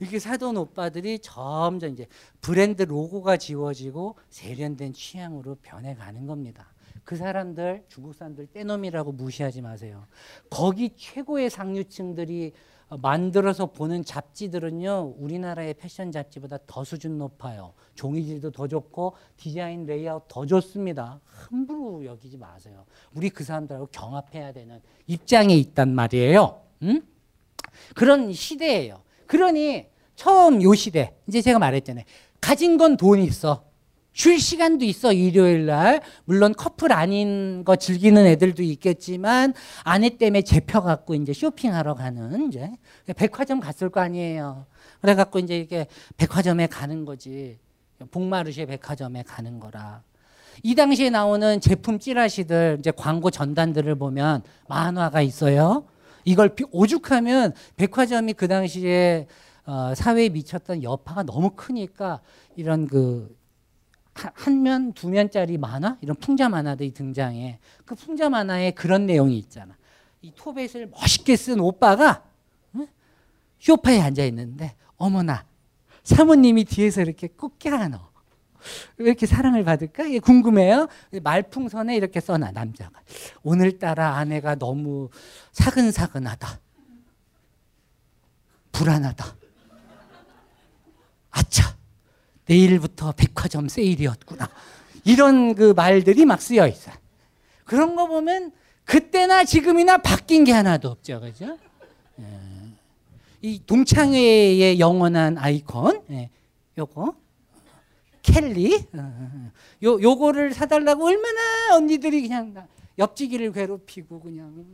이렇게 사돈 오빠들이 점점 이제 브랜드 로고가 지워지고 세련된 취향으로 변해가는 겁니다. 그 사람들 중국 사람들 떼놈이라고 무시하지 마세요. 거기 최고의 상류층들이 어, 만들어서 보는 잡지들은요 우리나라의 패션 잡지보다 더 수준 높아요. 종이질도 더 좋고 디자인 레이아웃 더 좋습니다. 함부로 여기지 마세요. 우리 그 사람들하고 경합해야 되는 입장에 있단 말이에요. 음? 그런 시대예요. 그러니 처음 요 시대 이제 제가 말했잖아요. 가진 건 돈이 있어. 쉴 시간도 있어 일요일 날. 물론 커플 아닌 거 즐기는 애들도 있겠지만 아내 때문에 재펴 갖고 이제 쇼핑하러 가는 이제 백화점 갔을 거 아니에요. 그래 갖고 이제 이렇게 백화점에 가는 거지. 복마르쉐 백화점에 가는 거라. 이 당시에 나오는 제품 찌라시들 이제 광고 전단들을 보면 만화가 있어요. 이걸 비- 오죽하면 백화점이 그 당시에 어, 사회에 미쳤던 여파가 너무 크니까 이런 그 한- 한 면, 두 면짜리 만화 이런 풍자 만화들이 등장해. 그 풍자 만화에 그런 내용이 있잖아. 이 토벳을 멋있게 쓴 오빠가 응? 쇼파에 앉아 있는데 어머나 사모님이 뒤에서 이렇게 꼭 껴안어. 왜 이렇게 사랑을 받을까? 이게 궁금해요. 말풍선에 이렇게 써놔 남자가. 오늘따라 아내가 너무 사근사근하다. 불안하다. 아차. 내일부터 백화점 세일이었구나. 이런 그 말들이 막 쓰여 있어. 그런 거 보면 그때나 지금이나 바뀐 게 하나도 없죠. 그죠? 예. 이 동창회의 영원한 아이콘, 예. 요거. 켈리. 어, 어, 어. 요, 요거를 사달라고 얼마나 언니들이 그냥 나- 옆지기를 괴롭히고 그냥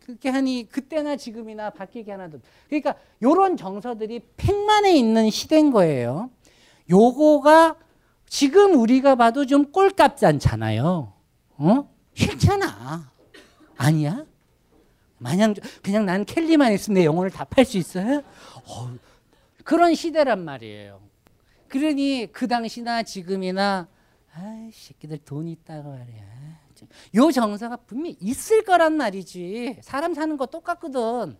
그렇게 하니 그때나 지금이나 바뀌게 하나도 없- 그러니까 요런 정서들이 팽만에 있는 시대인 거예요. 요거가 지금 우리가 봐도 좀 꼴값지 않잖아요. 어? 싫잖아. 아니야? 마냥 그냥 난 켈리만 있으면 내 영혼을 다 팔 수 있어요? 어, 그런 시대란 말이에요. 그러니 그 당시나 지금이나 아이 새끼들 돈 있다고 말이야. 요 정서가 분명히 있을 거란 말이지. 사람 사는 거 똑같거든.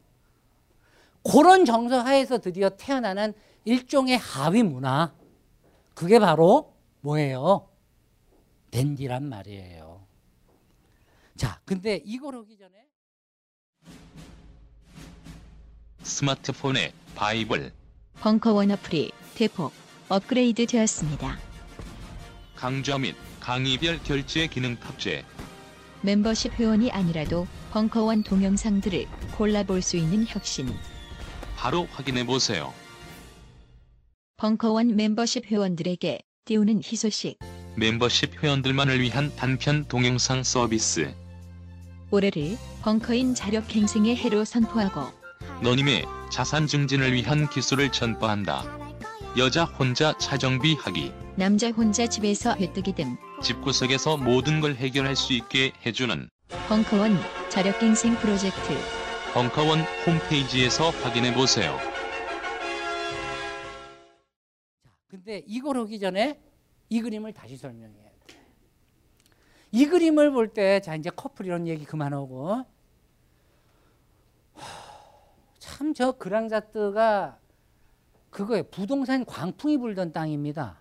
그런 정서 하에서 드디어 태어나는 일종의 하위 문화. 그게 바로 뭐예요? 댄디란 말이에요. 자, 근데 이걸 하기 전에 스마트폰에 바이블, 벙커원 어플이 대폭 업그레이드 되었습니다. 강좌 및 강의별 결제 기능 탑재. 멤버십 회원이 아니라도 벙커원 동영상들을 골라볼 수 있는 혁신. 바로 확인해 보세요. 벙커원 멤버십 회원들에게 띄우는 희소식. 멤버십 회원들만을 위한 단편 동영상 서비스. 올해를 벙커인 자력갱생의 해로 선포하고 너님의 자산 증진을 위한 기술을 전파한다. 여자 혼자 차정비 하기. 남자 혼자 집에서 회뜨기 등 집구석에서 모든 걸 해결할 수 있게 해주는 벙커원 자력갱생 프로젝트 벙커원 홈페이지에서 확인해 보세요. 근데 이걸 하기 전에 이 그림을 다시 설명해야 돼. 이 그림을 볼 때 자 이제 커플 이런 얘기 그만하고. 참 저 그랑자트가 그거에 부동산 광풍이 불던 땅입니다.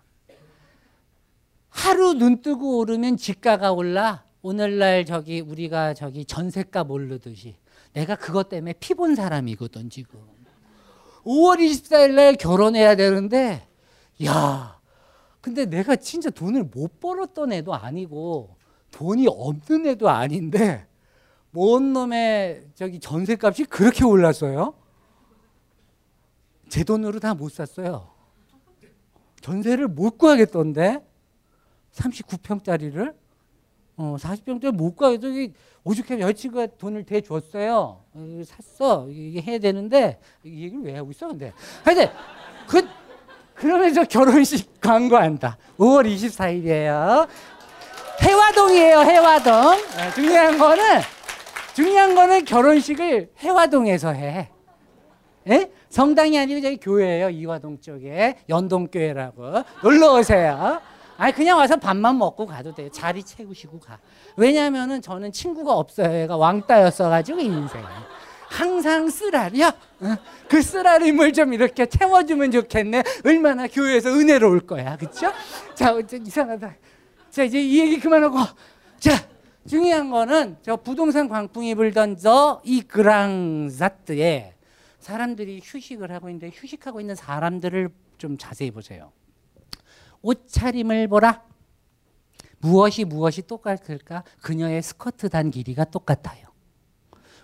하루 눈 뜨고 오르면 집가가 올라. 오늘날 저기 우리가 저기 전세값 오르듯이. 내가 그것 때문에 피본 사람이거든 지금. 5월 24일 날 결혼해야 되는데 야 근데 내가 진짜 돈을 못 벌었던 애도 아니고 돈이 없는 애도 아닌데 뭔 놈의 저기 전세값이 그렇게 올랐어요? 제 돈으로 다 못 샀어요. 전세를 못 구하겠던데 39평짜리를 어 40평짜리 못 구하겠어. 이 오죽하면 여자친구가 돈을 대줬어요. 어, 샀어. 이게 해야 되는데 이 얘기를 왜 하고 있어? 근데 하여튼 그 그러면서 결혼식 광고한다. 5월 24일이에요. 해화동이에요. 해화동. 네, 중요한 거는 중요한 거는 결혼식을 해화동에서 해. 예? 성당이 아니고 저기 교회예요. 이화동 쪽에 연동교회라고 놀러 오세요. 아니 그냥 와서 밥만 먹고 가도 돼요. 자리 채우시고 가. 왜냐하면은 저는 친구가 없어요. 얘가 왕따였어 가지고 인생. 항상 쓰라려. 어? 그 쓰라림을 좀 이렇게 채워주면 좋겠네. 얼마나 교회에서 은혜로울 거야, 그렇죠? 자, 이상하다. 자, 이제 이 얘기 그만하고, 자, 중요한 거는 저 부동산 광풍이 불던 저이 그랑자트에 사람들이 휴식을 하고 있는데 휴식하고 있는 사람들을 좀 자세히 보세요. 옷차림을 보라. 무엇이 무엇이 똑같을까? 그녀의 스커트 단 길이가 똑같아요.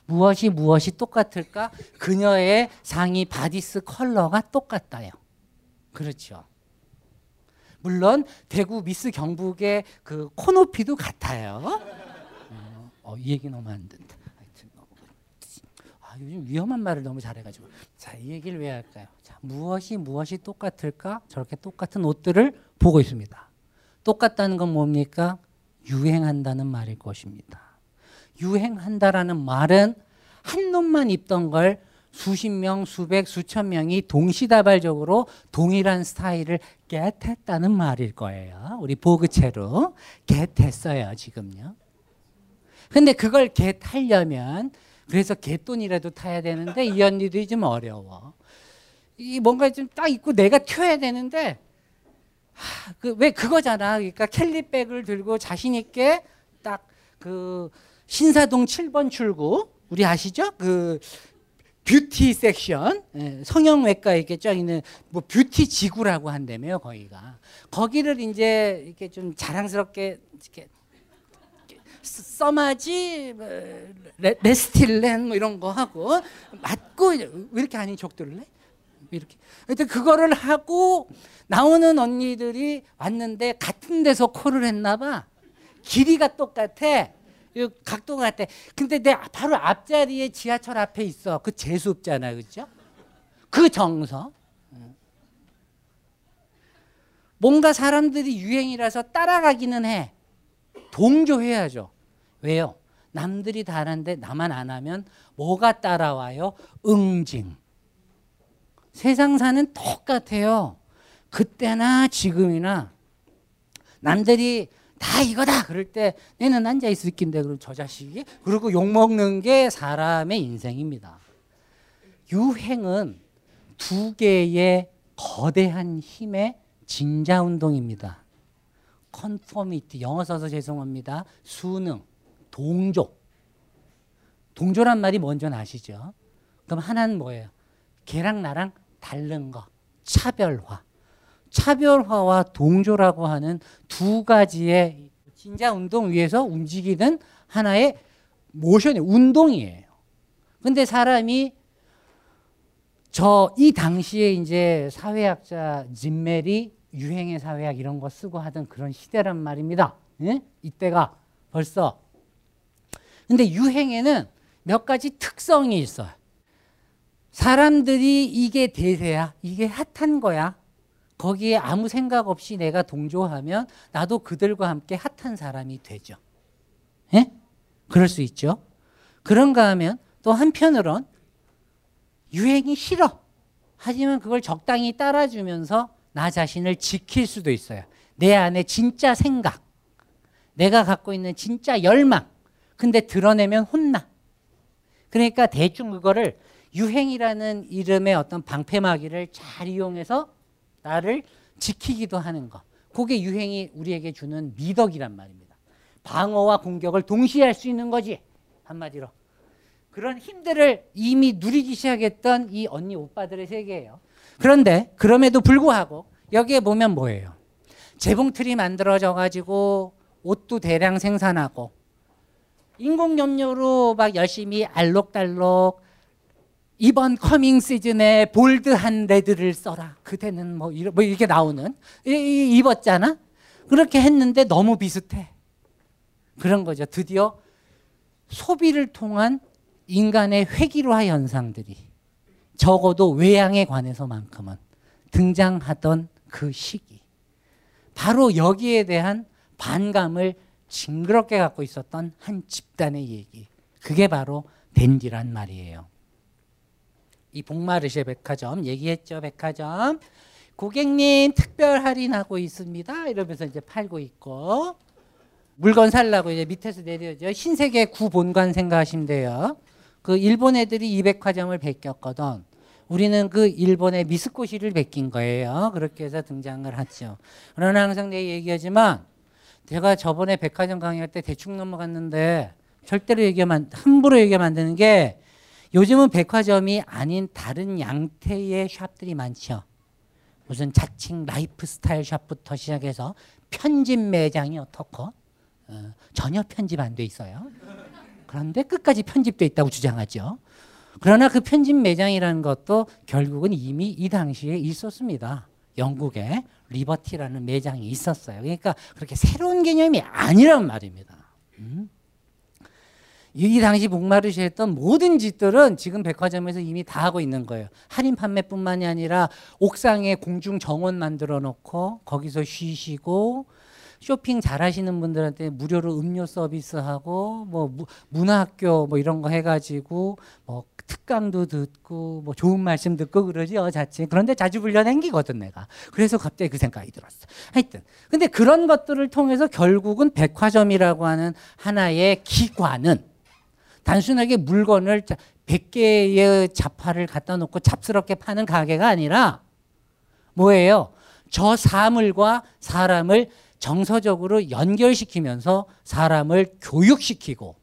무엇이 무엇이 똑같을까? 그녀의 상의 bodice 컬러가 똑같아요. 그렇죠. 물론 대구 미스 경북의 그 코높이도 같아요. 어, 어, 이 얘기 너무 안 된다. 너무 아, 요즘 위험한 말을 너무 잘해가지고 자이 얘기를 왜 할까요? 자 무엇이 무엇이 똑같을까? 저렇게 똑같은 옷들을 보고 있습니다. 똑같다는 건 뭡니까? 유행한다는 말일 것입니다. 유행한다라는 말은 한 놈만 입던 걸 수십 명, 수백, 수천 명이 동시다발적으로 동일한 스타일을 겟했다는 말일 거예요. 우리 보그체로 겟했어요, 지금요. 근데 그걸 겟하려면 그래서 갯돈이라도 타야 되는데 이 언니들이 좀 어려워. 이 뭔가 좀 딱 입고 내가 튀어야 되는데 그왜 그거잖아. 그러니까 캘리백을 들고 자신 있게 딱그 신사동 7번 출구 우리 아시죠? 그 뷰티 섹션 예, 성형외과 이렇게 쫙 있는 뭐 뷰티 지구라고 한다며요 거기가 거기를 이제 이렇게 좀 자랑스럽게 이렇게 써마지 뭐, 레, 레스틸렌 뭐 이런 거 하고 맞고 왜 이렇게 아닌 족들래? 이렇게. 하여튼 그거를 하고 나오는 언니들이 왔는데 같은 데서 콜을 했나 봐. 길이가 똑같아. 각도가 같아. 근데 내 바로 앞자리에 지하철 앞에 있어. 그 재수 없잖아. 그죠? 그 정서. 뭔가 사람들이 유행이라서 따라가기는 해. 동조해야죠. 왜요? 남들이 다 하는데 나만 안 하면 뭐가 따라와요? 응징. 세상 사는 똑같아요. 그때나 지금이나 남들이 다 이거다 그럴 때 내는 앉아 있을 낀데 그럼 저 자식이 그리고 욕 먹는 게 사람의 인생입니다. 유행은 두 개의 거대한 힘의 진자 운동입니다. 컨포미티 영어 써서 죄송합니다. 수능 동조 동조란 말이 뭔지 아시죠? 그럼 하나는 뭐예요? 걔랑 나랑 다른 거 차별화 차별화와 동조라고 하는 두 가지의 진자 운동 위에서 움직이는 하나의 모션이 운동이에요. 근데 사람이 저 이 당시에 이제 사회학자 진메리 유행의 사회학 이런 거 쓰고 하던 그런 시대란 말입니다. 예? 이때가 벌써. 근데 유행에는 몇 가지 특성이 있어요. 사람들이 이게 대세야. 이게 핫한 거야. 거기에 아무 생각 없이 내가 동조하면 나도 그들과 함께 핫한 사람이 되죠. 예? 그럴 수 있죠. 그런가 하면 또 한편으론 유행이 싫어. 하지만 그걸 적당히 따라주면서 나 자신을 지킬 수도 있어요. 내 안에 진짜 생각, 내가 갖고 있는 진짜 열망. 근데 드러내면 혼나. 그러니까 대충 그거를 유행이라는 이름의 어떤 방패막이를 잘 이용해서 나를 지키기도 하는 것. 그게 유행이 우리에게 주는 미덕이란 말입니다. 방어와 공격을 동시에 할 수 있는 거지. 한마디로. 그런 힘들을 이미 누리기 시작했던 이 언니 오빠들의 세계예요. 그런데 그럼에도 불구하고 여기에 보면 뭐예요? 재봉틀이 만들어져 가지고 옷도 대량 생산하고 인공염료로 막 열심히 알록달록 이번 coming 시즌에 bold한 red를 써라. 그대는 뭐, 이러, 뭐 이렇게 나오는 이, 이, 입었잖아. 그렇게 했는데 너무 비슷해. 그런 거죠. 드디어 소비를 통한 인간의 회기로화 현상들이 적어도 외양에 관해서만큼은 등장하던 그 시기. 바로 여기에 대한 반감을 징그럽게 갖고 있었던 한 집단의 얘기. 그게 바로 댄디란 말이에요. 이 복마르쉐 백화점 얘기했죠 백화점 고객님 특별 할인하고 있습니다 이러면서 이제 팔고 있고 물건 살라고 이제 밑에서 내려져 흰색의 구본관 생각하시면 돼요 그 일본 애들이 이 백화점을 베꼈거든. 우리는 그 일본의 미쓰코시를 베낀 거예요. 그렇게 해서 등장을 하죠. 그러나 항상 내가 얘기하지만 제가 저번에 백화점 강의할 때 대충 넘어갔는데 절대로 얘기하면 안- 함부로 얘기하면 안 되는 게 요즘은 백화점이 아닌 다른 양태의 샵들이 많죠. 무슨 자칭 라이프 스타일 샵부터 시작해서 편집 매장이 어떻고 어, 전혀 편집 안 돼 있어요. 그런데 끝까지 편집돼 있다고 주장하죠. 그러나 그 편집 매장이라는 것도 결국은 이미 이 당시에 있었습니다. 영국에 리버티라는 매장이 있었어요. 그러니까 그렇게 새로운 개념이 아니란 말입니다. 음? 이 당시 목마르시 했던 모든 짓들은 지금 백화점에서 이미 다 하고 있는 거예요. 할인 판매뿐만이 아니라 옥상에 공중 정원 만들어 놓고 거기서 쉬시고 쇼핑 잘 하시는 분들한테 무료로 음료 서비스하고 뭐 무- 문화학교 뭐 이런 거 해가지고 뭐 특강도 듣고 뭐 좋은 말씀 듣고 그러죠 자체 그런데 자주 불려 댕기거든 내가. 그래서 갑자기 그 생각이 들었어. 하여튼. 근데 그런 것들을 통해서 결국은 백화점이라고 하는 하나의 기관은 단순하게 물건을 100개의 자파를 갖다 놓고 잡스럽게 파는 가게가 아니라 뭐예요? 저 사물과 사람을 정서적으로 연결시키면서 사람을 교육시키고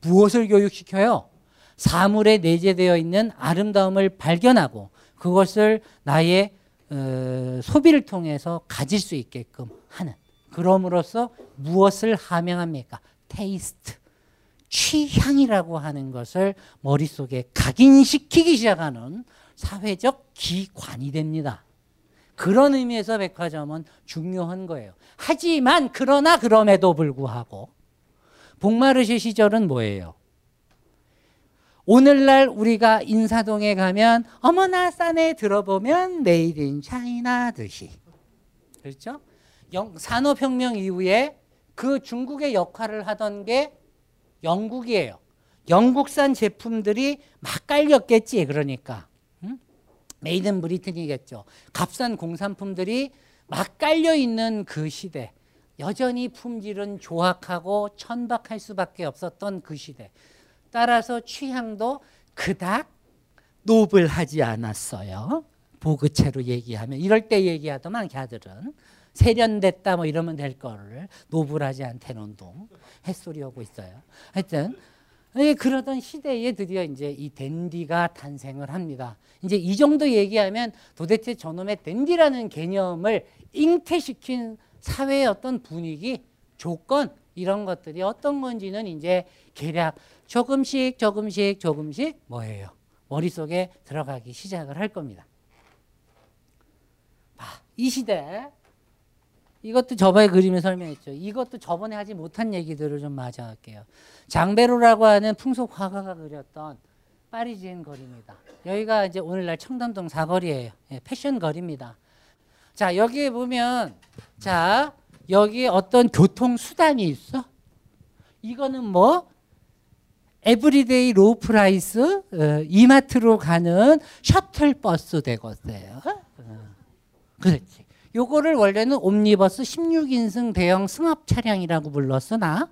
무엇을 교육시켜요? 사물에 내재되어 있는 아름다움을 발견하고 그것을 나의 어, 소비를 통해서 가질 수 있게끔 하는 그럼으로써 무엇을 함양합니까? taste 취향이라고 하는 것을 머릿속에 각인시키기 시작하는 사회적 기관이 됩니다. 그런 의미에서 백화점은 중요한 거예요. 하지만 그러나 그럼에도 불구하고 봉마르셰 시절은 뭐예요? 오늘날 우리가 인사동에 가면 어머나 싸네 들어보면 made in China 듯이 그렇죠? 영- 산업혁명 이후에 그 중국의 역할을 하던 게 영국이에요. 영국산 제품들이 막 깔렸겠지 그러니까 응? 메이든 브리튼이겠죠. 값싼 공산품들이 막 깔려 있는 그 시대. 여전히 품질은 조악하고 천박할 수밖에 없었던 그 시대. 따라서 취향도 그닥 노블하지 않았어요. 보그체로 얘기하면 이럴 때 얘기하더만 걔들은 세련됐다 뭐 이러면 될 거를 노블하지 않다는 운동 햇소리 하고 있어요. 하여튼 예, 그러던 시대에 드디어 이제 이 댄디가 탄생을 합니다. 이제 이 정도 얘기하면 도대체 저놈의 댄디라는 개념을 잉태시킨 사회의 어떤 분위기, 조건 이런 것들이 어떤 건지는 이제 계략 조금씩 조금씩 조금씩 뭐예요? 머릿속에 들어가기 시작을 할 겁니다. 아, 이 시대 이것도 저번에 그림을 설명했죠. 이것도 저번에 하지 못한 얘기들을 좀 할게요. 장베로라고 하는 풍속 화가가 그렸던 파리지엔 거리입니다. 여기가 이제 오늘날 청담동 사거리예요. 예, 패션 거리입니다. 자 여기에 보면 자 여기 어떤 교통 수단이 있어? 이거는 뭐 everyday low price 어, 이마트로 가는 셔틀 버스 되겠어요. 어, 그렇지. 요거를 원래는 옴니버스 16인승 대형 승합 차량이라고 불렀으나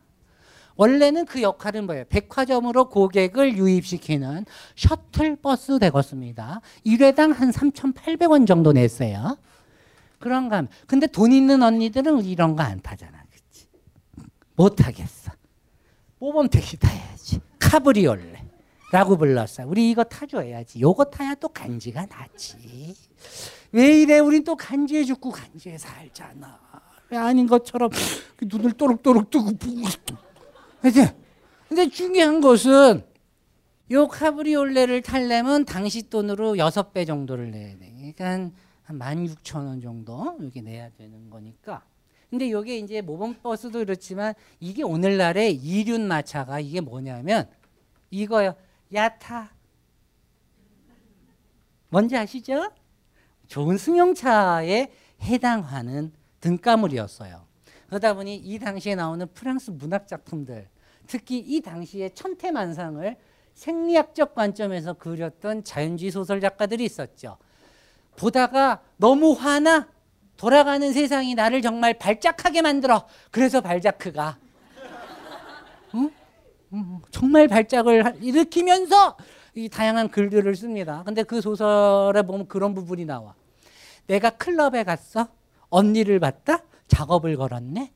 원래는 그 역할은 뭐예요? 백화점으로 고객을 유입시키는 셔틀 버스 되겠습니다. 1회당 한 3,800원 정도 냈어요. 그런가 하면. 근데 돈 있는 언니들은 이런 거 안 타잖아. 그치? 못 하겠어. 모범 택시 타야지. 카브리올레. 라고 불렀어요. 우리 이거 타줘야지. 요거 타야 또 간지가 나지. 왜 이래? 우린 또 간지에 죽고 간지에 살잖아. 왜 아닌 것처럼 눈을 또록또록 뜨고 그치? 근데 중요한 것은 요 카브리올레를 타려면 당시 돈으로 6배 정도를 내야 돼. 그러니까 한 16,000원 정도 이렇게 내야 되는 거니까. 근데 요게 이제 모범 버스도 그렇지만 이게 오늘날의 이륜 마차가 이게 뭐냐면 이거요. 야타. 뭔지 아시죠? 좋은 승용차에 해당하는 등가물이었어요. 그러다 보니 이 당시에 나오는 프랑스 문학 작품들, 특히 이 당시에 천태만상을 생리학적 관점에서 그렸던 자연주의 소설 작가들이 있었죠. 보다가 너무 화나 돌아가는 세상이 나를 정말 발작하게 만들어. 그래서 발자크가 응? 음, 정말 발작을 하- 일으키면서 이 다양한 글들을 씁니다. 근데 그 소설에 보면 그런 부분이 나와. 내가 클럽에 갔어. 언니를 봤다. 작업을 걸었네.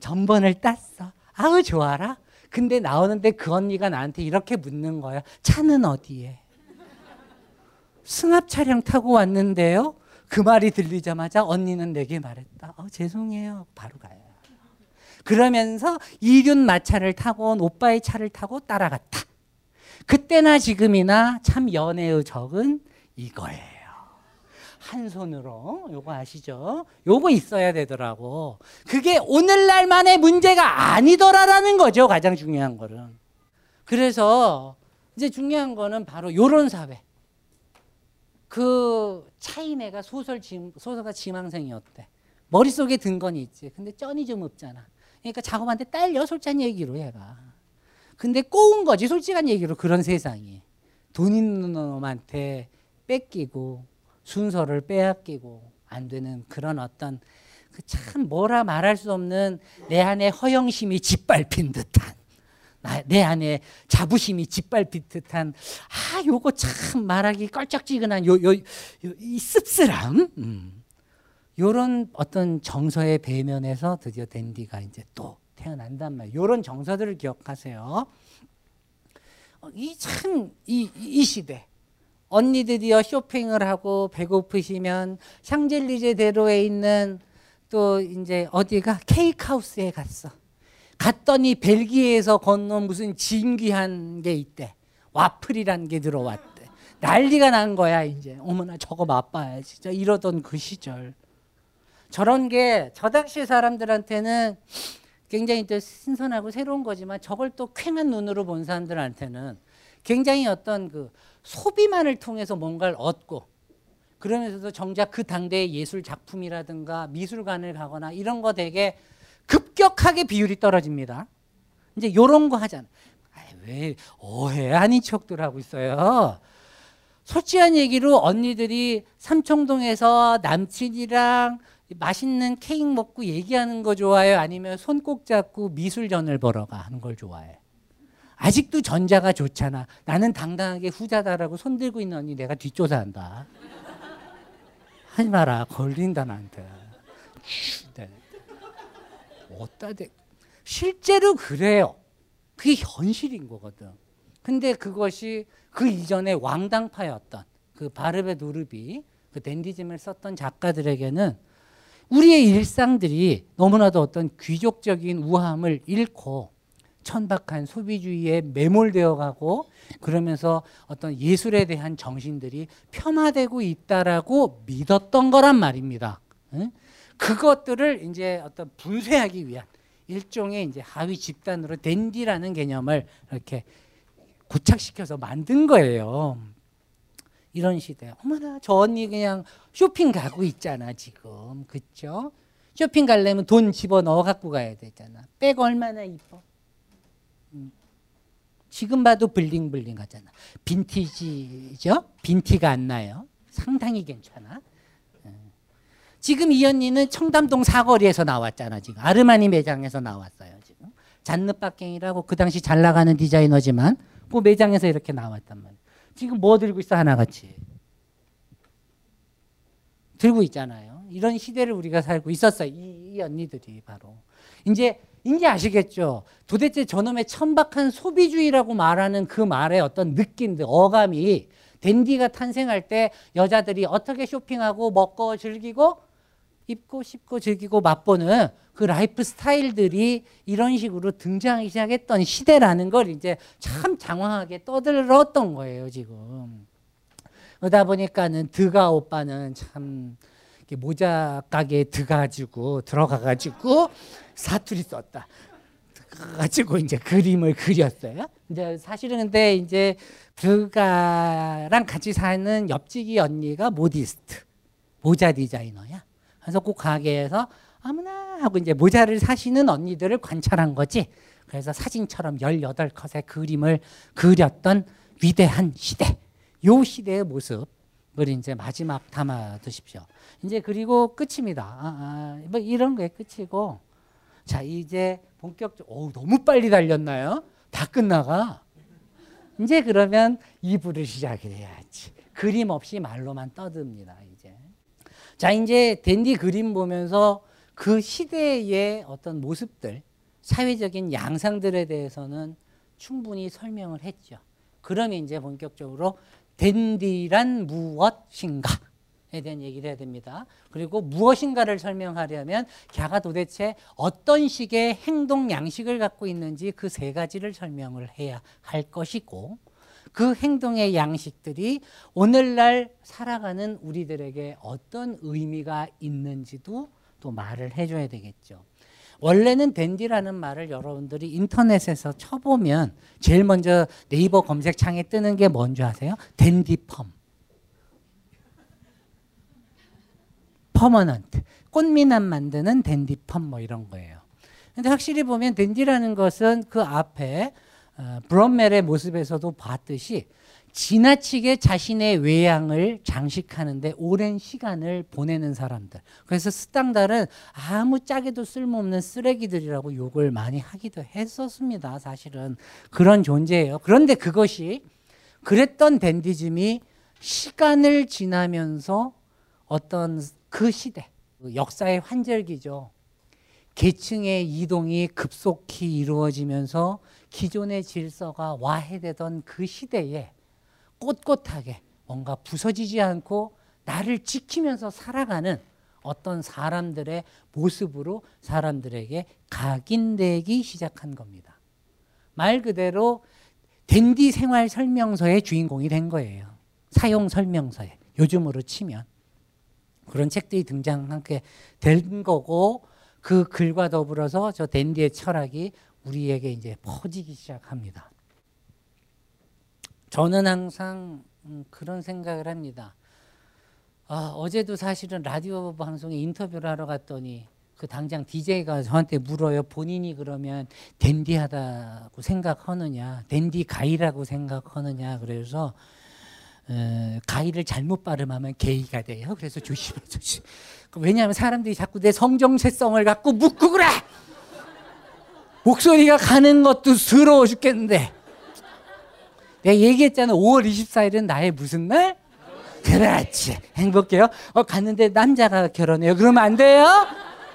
전번을 땄어. 아우 좋아라. 근데 나오는데 그 언니가 나한테 이렇게 묻는 거야. 차는 어디에? 승합 차량 타고 왔는데요. 그 말이 들리자마자 언니는 내게 말했다. 어, 죄송해요. 바로 가요. 그러면서 이륜 마차를 타고 온 오빠의 차를 타고 따라갔다. 그때나 지금이나 참 연애의 적은 이거예요. 한 손으로 요거 아시죠? 요거 있어야 되더라고. 그게 오늘날만의 문제가 아니더라라는 거죠. 가장 중요한 거는. 그래서 이제 중요한 거는 바로 요런 사회. 그 차이네가 소설 지, 소설가 지망생이었대. 머릿속에 든 건 있지. 근데 쩐이 좀 없잖아. 그러니까 작업한테 딸려 솔직한 얘기로 얘가. 근데 꼬운 거지 솔직한 얘기로 그런 세상이. 돈 있는 놈한테 뺏기고 순서를 빼앗기고 안 되는 그런 어떤 그 참 뭐라 말할 수 없는 내 안에 허영심이 짓밟힌 듯한 나, 내 안에 자부심이 짓밟힌 듯한 아 요거 참 말하기 껄쩍지근한 요 요 이 씁쓸함 음. 요런 어떤 정서의 배면에서 드디어 댄디가 이제 또 태어난단 말이에요. 요런 정서들을 기억하세요. 어, 이참이 이 시대 언니들이요 쇼핑을 하고 배고프시면 샹젤리제 대로에 있는 또 이제 어디가 케이크하우스에 갔어. 갔더니 벨기에에서 건너온 무슨 진귀한 게 있대. 와플이란 게 들어왔대. 난리가 난 거야 이제. 어머나 저거 맛봐야지. 이러던 그 시절. 저런 게 저 당시 사람들한테는 굉장히 또 신선하고 새로운 거지만 저걸 또 쾌한 눈으로 본 사람들한테는 굉장히 어떤 그 소비만을 통해서 뭔가를 얻고 그러면서도 정작 그 당대의 예술 작품이라든가 미술관을 가거나 이런 거 되게 급격하게 비율이 떨어집니다. 이제 이런 거 하잖아. 왜 오해 아닌 척들 하고 있어요. 솔직한 얘기로 언니들이 삼청동에서 남친이랑 맛있는 케이크 먹고 얘기하는 거 좋아해요? 아니면 손 꼭 잡고 미술전을 보러 가는 걸 좋아해? 아직도 전자가 좋잖아. 나는 당당하게 후자다라고 손 들고 있는 언니 내가 뒷조사한다. 하지 마라. 걸린다 나한테. 네. 어따 대 실제로 그래요. 그게 현실인 거거든. 근데 그것이 그 이전에 왕당파였던 그 바르베 누르비 그 댄디즘을 썼던 작가들에게는 우리의 일상들이 너무나도 어떤 귀족적인 우함을 잃고 천박한 소비주의에 매몰되어 가고 그러면서 어떤 예술에 대한 정신들이 폄하되고 있다라고 믿었던 거란 말입니다. 응? 그것들을 이제 어떤 분쇄하기 위한 일종의 이제 하위 집단으로 댄디라는 개념을 이렇게 고착시켜서 만든 거예요. 이런 시대. 어머나 저 언니 그냥 쇼핑 가고 있잖아 지금 그쵸? 쇼핑 가려면 돈 집어 넣어 갖고 가야 되잖아. 백 얼마나 이뻐? 음. 지금 봐도 블링블링 하잖아. 빈티지죠? 빈티가 안 나요. 상당히 괜찮아. 예. 지금 이 언니는 청담동 사거리에서 나왔잖아 지금 아르마니 매장에서 나왔어요 지금 잔느빠갱이라고 그 당시 잘 나가는 디자이너지만 그 매장에서 이렇게 나왔단 말이야. 지금 뭐 들고 있어 하나같이 들고 있잖아요. 이런 시대를 우리가 살고 있었어요. 이, 이 언니들이 바로 이제 이제 아시겠죠. 도대체 저놈의 천박한 소비주의라고 말하는 그 말의 어떤 느낌들, 어감이 댄디가 탄생할 때 여자들이 어떻게 쇼핑하고 먹고 즐기고 입고 씹고 즐기고 맛보는 그 라이프 스타일들이 이런 식으로 등장하기 시작했던 시대라는 걸 이제 참 장황하게 떠들었던 거예요, 지금. 그러다 보니까는 드가 오빠는 참 모자 가게에 들어가지고 들어가가지고 사투리 썼다. 가지고 이제 그림을 그렸어요. 이제 사실은 근데 이제 드가랑 같이 사는 옆집이 언니가 모디스트, 모자 디자이너야. 그래서 그 가게에서 아무나 하고 이제 모자를 사시는 언니들을 관찰한 거지. 그래서 사진처럼 18컷의 그림을 그렸던 위대한 시대. 요 시대의 모습 을 이제 마지막 담아 두십시오. 이제 그리고 끝입니다. 아, 아, 뭐 이런 게 끝이고. 자, 이제 본격적, 오, 너무 빨리 달렸나요? 다 끝나가. 이제 그러면 2부를 시작을 해야지. 그림 없이 말로만 떠듭니다. 자, 이제 댄디 그림 보면서 그 시대의 어떤 모습들, 사회적인 양상들에 대해서는 충분히 설명을 했죠. 그러면 이제 본격적으로 댄디란 무엇인가에 대한 얘기를 해야 됩니다. 그리고 무엇인가를 설명하려면 걔가 도대체 어떤 식의 행동 양식을 갖고 있는지 그 세 가지를 설명을 해야 할 것이고 그 행동의 양식들이 오늘날 살아가는 우리들에게 어떤 의미가 있는지도 또 말을 해줘야 되겠죠. 원래는 댄디라는 말을 여러분들이 인터넷에서 쳐보면 제일 먼저 네이버 검색창에 뜨는 게 뭔지 아세요? 댄디펌. 퍼머넌트. 꽃미남 만드는 댄디펌 뭐 이런 거예요. 근데 확실히 보면 댄디라는 것은 그 앞에 어, 브롬멜의 모습에서도 봤듯이 지나치게 자신의 외양을 장식하는데 오랜 시간을 보내는 사람들. 그래서 스탕달은 아무 짝에도 쓸모없는 쓰레기들이라고 욕을 많이 하기도 했었습니다. 사실은 그런 존재예요. 그런데 그것이 그랬던 댄디즘이 시간을 지나면서 어떤 그 시대, 그 역사의 환절기죠. 계층의 이동이 급속히 이루어지면서 기존의 질서가 와해되던 그 시대에 꼿꼿하게 뭔가 부서지지 않고 나를 지키면서 살아가는 어떤 사람들의 모습으로 사람들에게 각인되기 시작한 겁니다. 말 그대로 댄디 생활 설명서의 주인공이 된 거예요. 사용 설명서에 요즘으로 치면 그런 책들이 등장하게 된 거고 그 글과 더불어서 저 댄디의 철학이 우리에게 이제 퍼지기 시작합니다. 저는 항상 음, 그런 생각을 합니다. 아, 어제도 사실은 라디오 방송에 인터뷰를 하러 갔더니 그 당장 DJ가 저한테 물어요. 본인이 그러면 댄디하다고 생각하느냐, 댄디 가이라고 생각하느냐. 그래서 어, 가이를 잘못 발음하면 게이가 돼요. 그래서 조심해 조심. 왜냐하면 사람들이 자꾸 내 성정체성을 갖고 묻고 그래. 목소리가 가는 것도 스러워 죽겠는데. 내가 얘기했잖아. 5월 24일은 나의 무슨 날? 그렇지. 행복해요. 어, 갔는데 남자가 결혼해요. 그러면 안 돼요?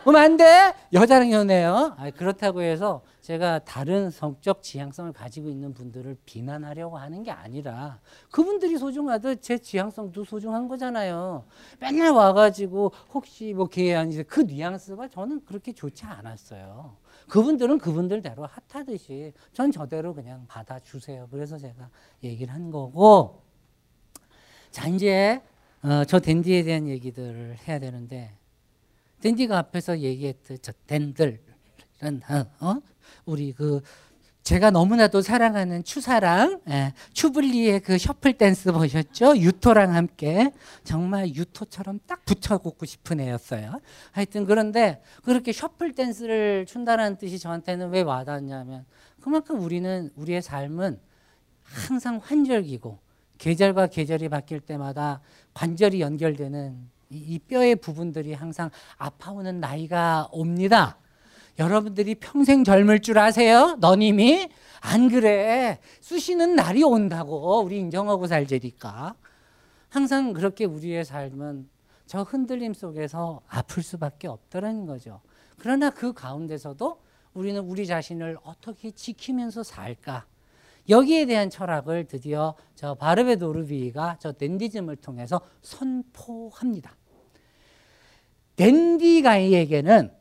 그러면 안 돼? 여자랑 연애요. 아, 그렇다고 해서 제가 다른 성적 지향성을 가지고 있는 분들을 비난하려고 하는 게 아니라 그분들이 소중하듯 제 지향성도 소중한 거잖아요. 맨날 와가지고 혹시 뭐 아니세 그 뉘앙스가 저는 그렇게 좋지 않았어요. 그분들은 그분들대로 핫하듯이 전 저대로 그냥 받아주세요. 그래서 제가 얘기를 한 거고 자 이제 어, 저 댄디에 대한 얘기들을 해야 되는데 댄디가 앞에서 얘기했듯 저 댄들은 어? 우리 그 제가 너무나도 사랑하는 추사랑 예, 추블리의 그 셔플 댄스 보셨죠? 유토랑 함께 정말 유토처럼 딱 붙여갖고 싶은 애였어요. 하여튼 그런데 그렇게 셔플 댄스를 춘다는 뜻이 저한테는 왜 와닿냐면 그만큼 우리는 우리의 삶은 항상 환절기고 계절과 계절이 바뀔 때마다 관절이 연결되는 이, 이 뼈의 부분들이 항상 아파오는 나이가 옵니다. 여러분들이 평생 젊을 줄 아세요? 너님이? 안 그래. 쑤시는 날이 온다고. 우리 인정하고 살자니까. 항상 그렇게 우리의 삶은 저 흔들림 속에서 아플 수밖에 없다는 거죠. 그러나 그 가운데서도 우리는 우리 자신을 어떻게 지키면서 살까? 여기에 대한 철학을 드디어 저 바르베 도르비가 저 댄디즘을 통해서 선포합니다. 댄디가이에게는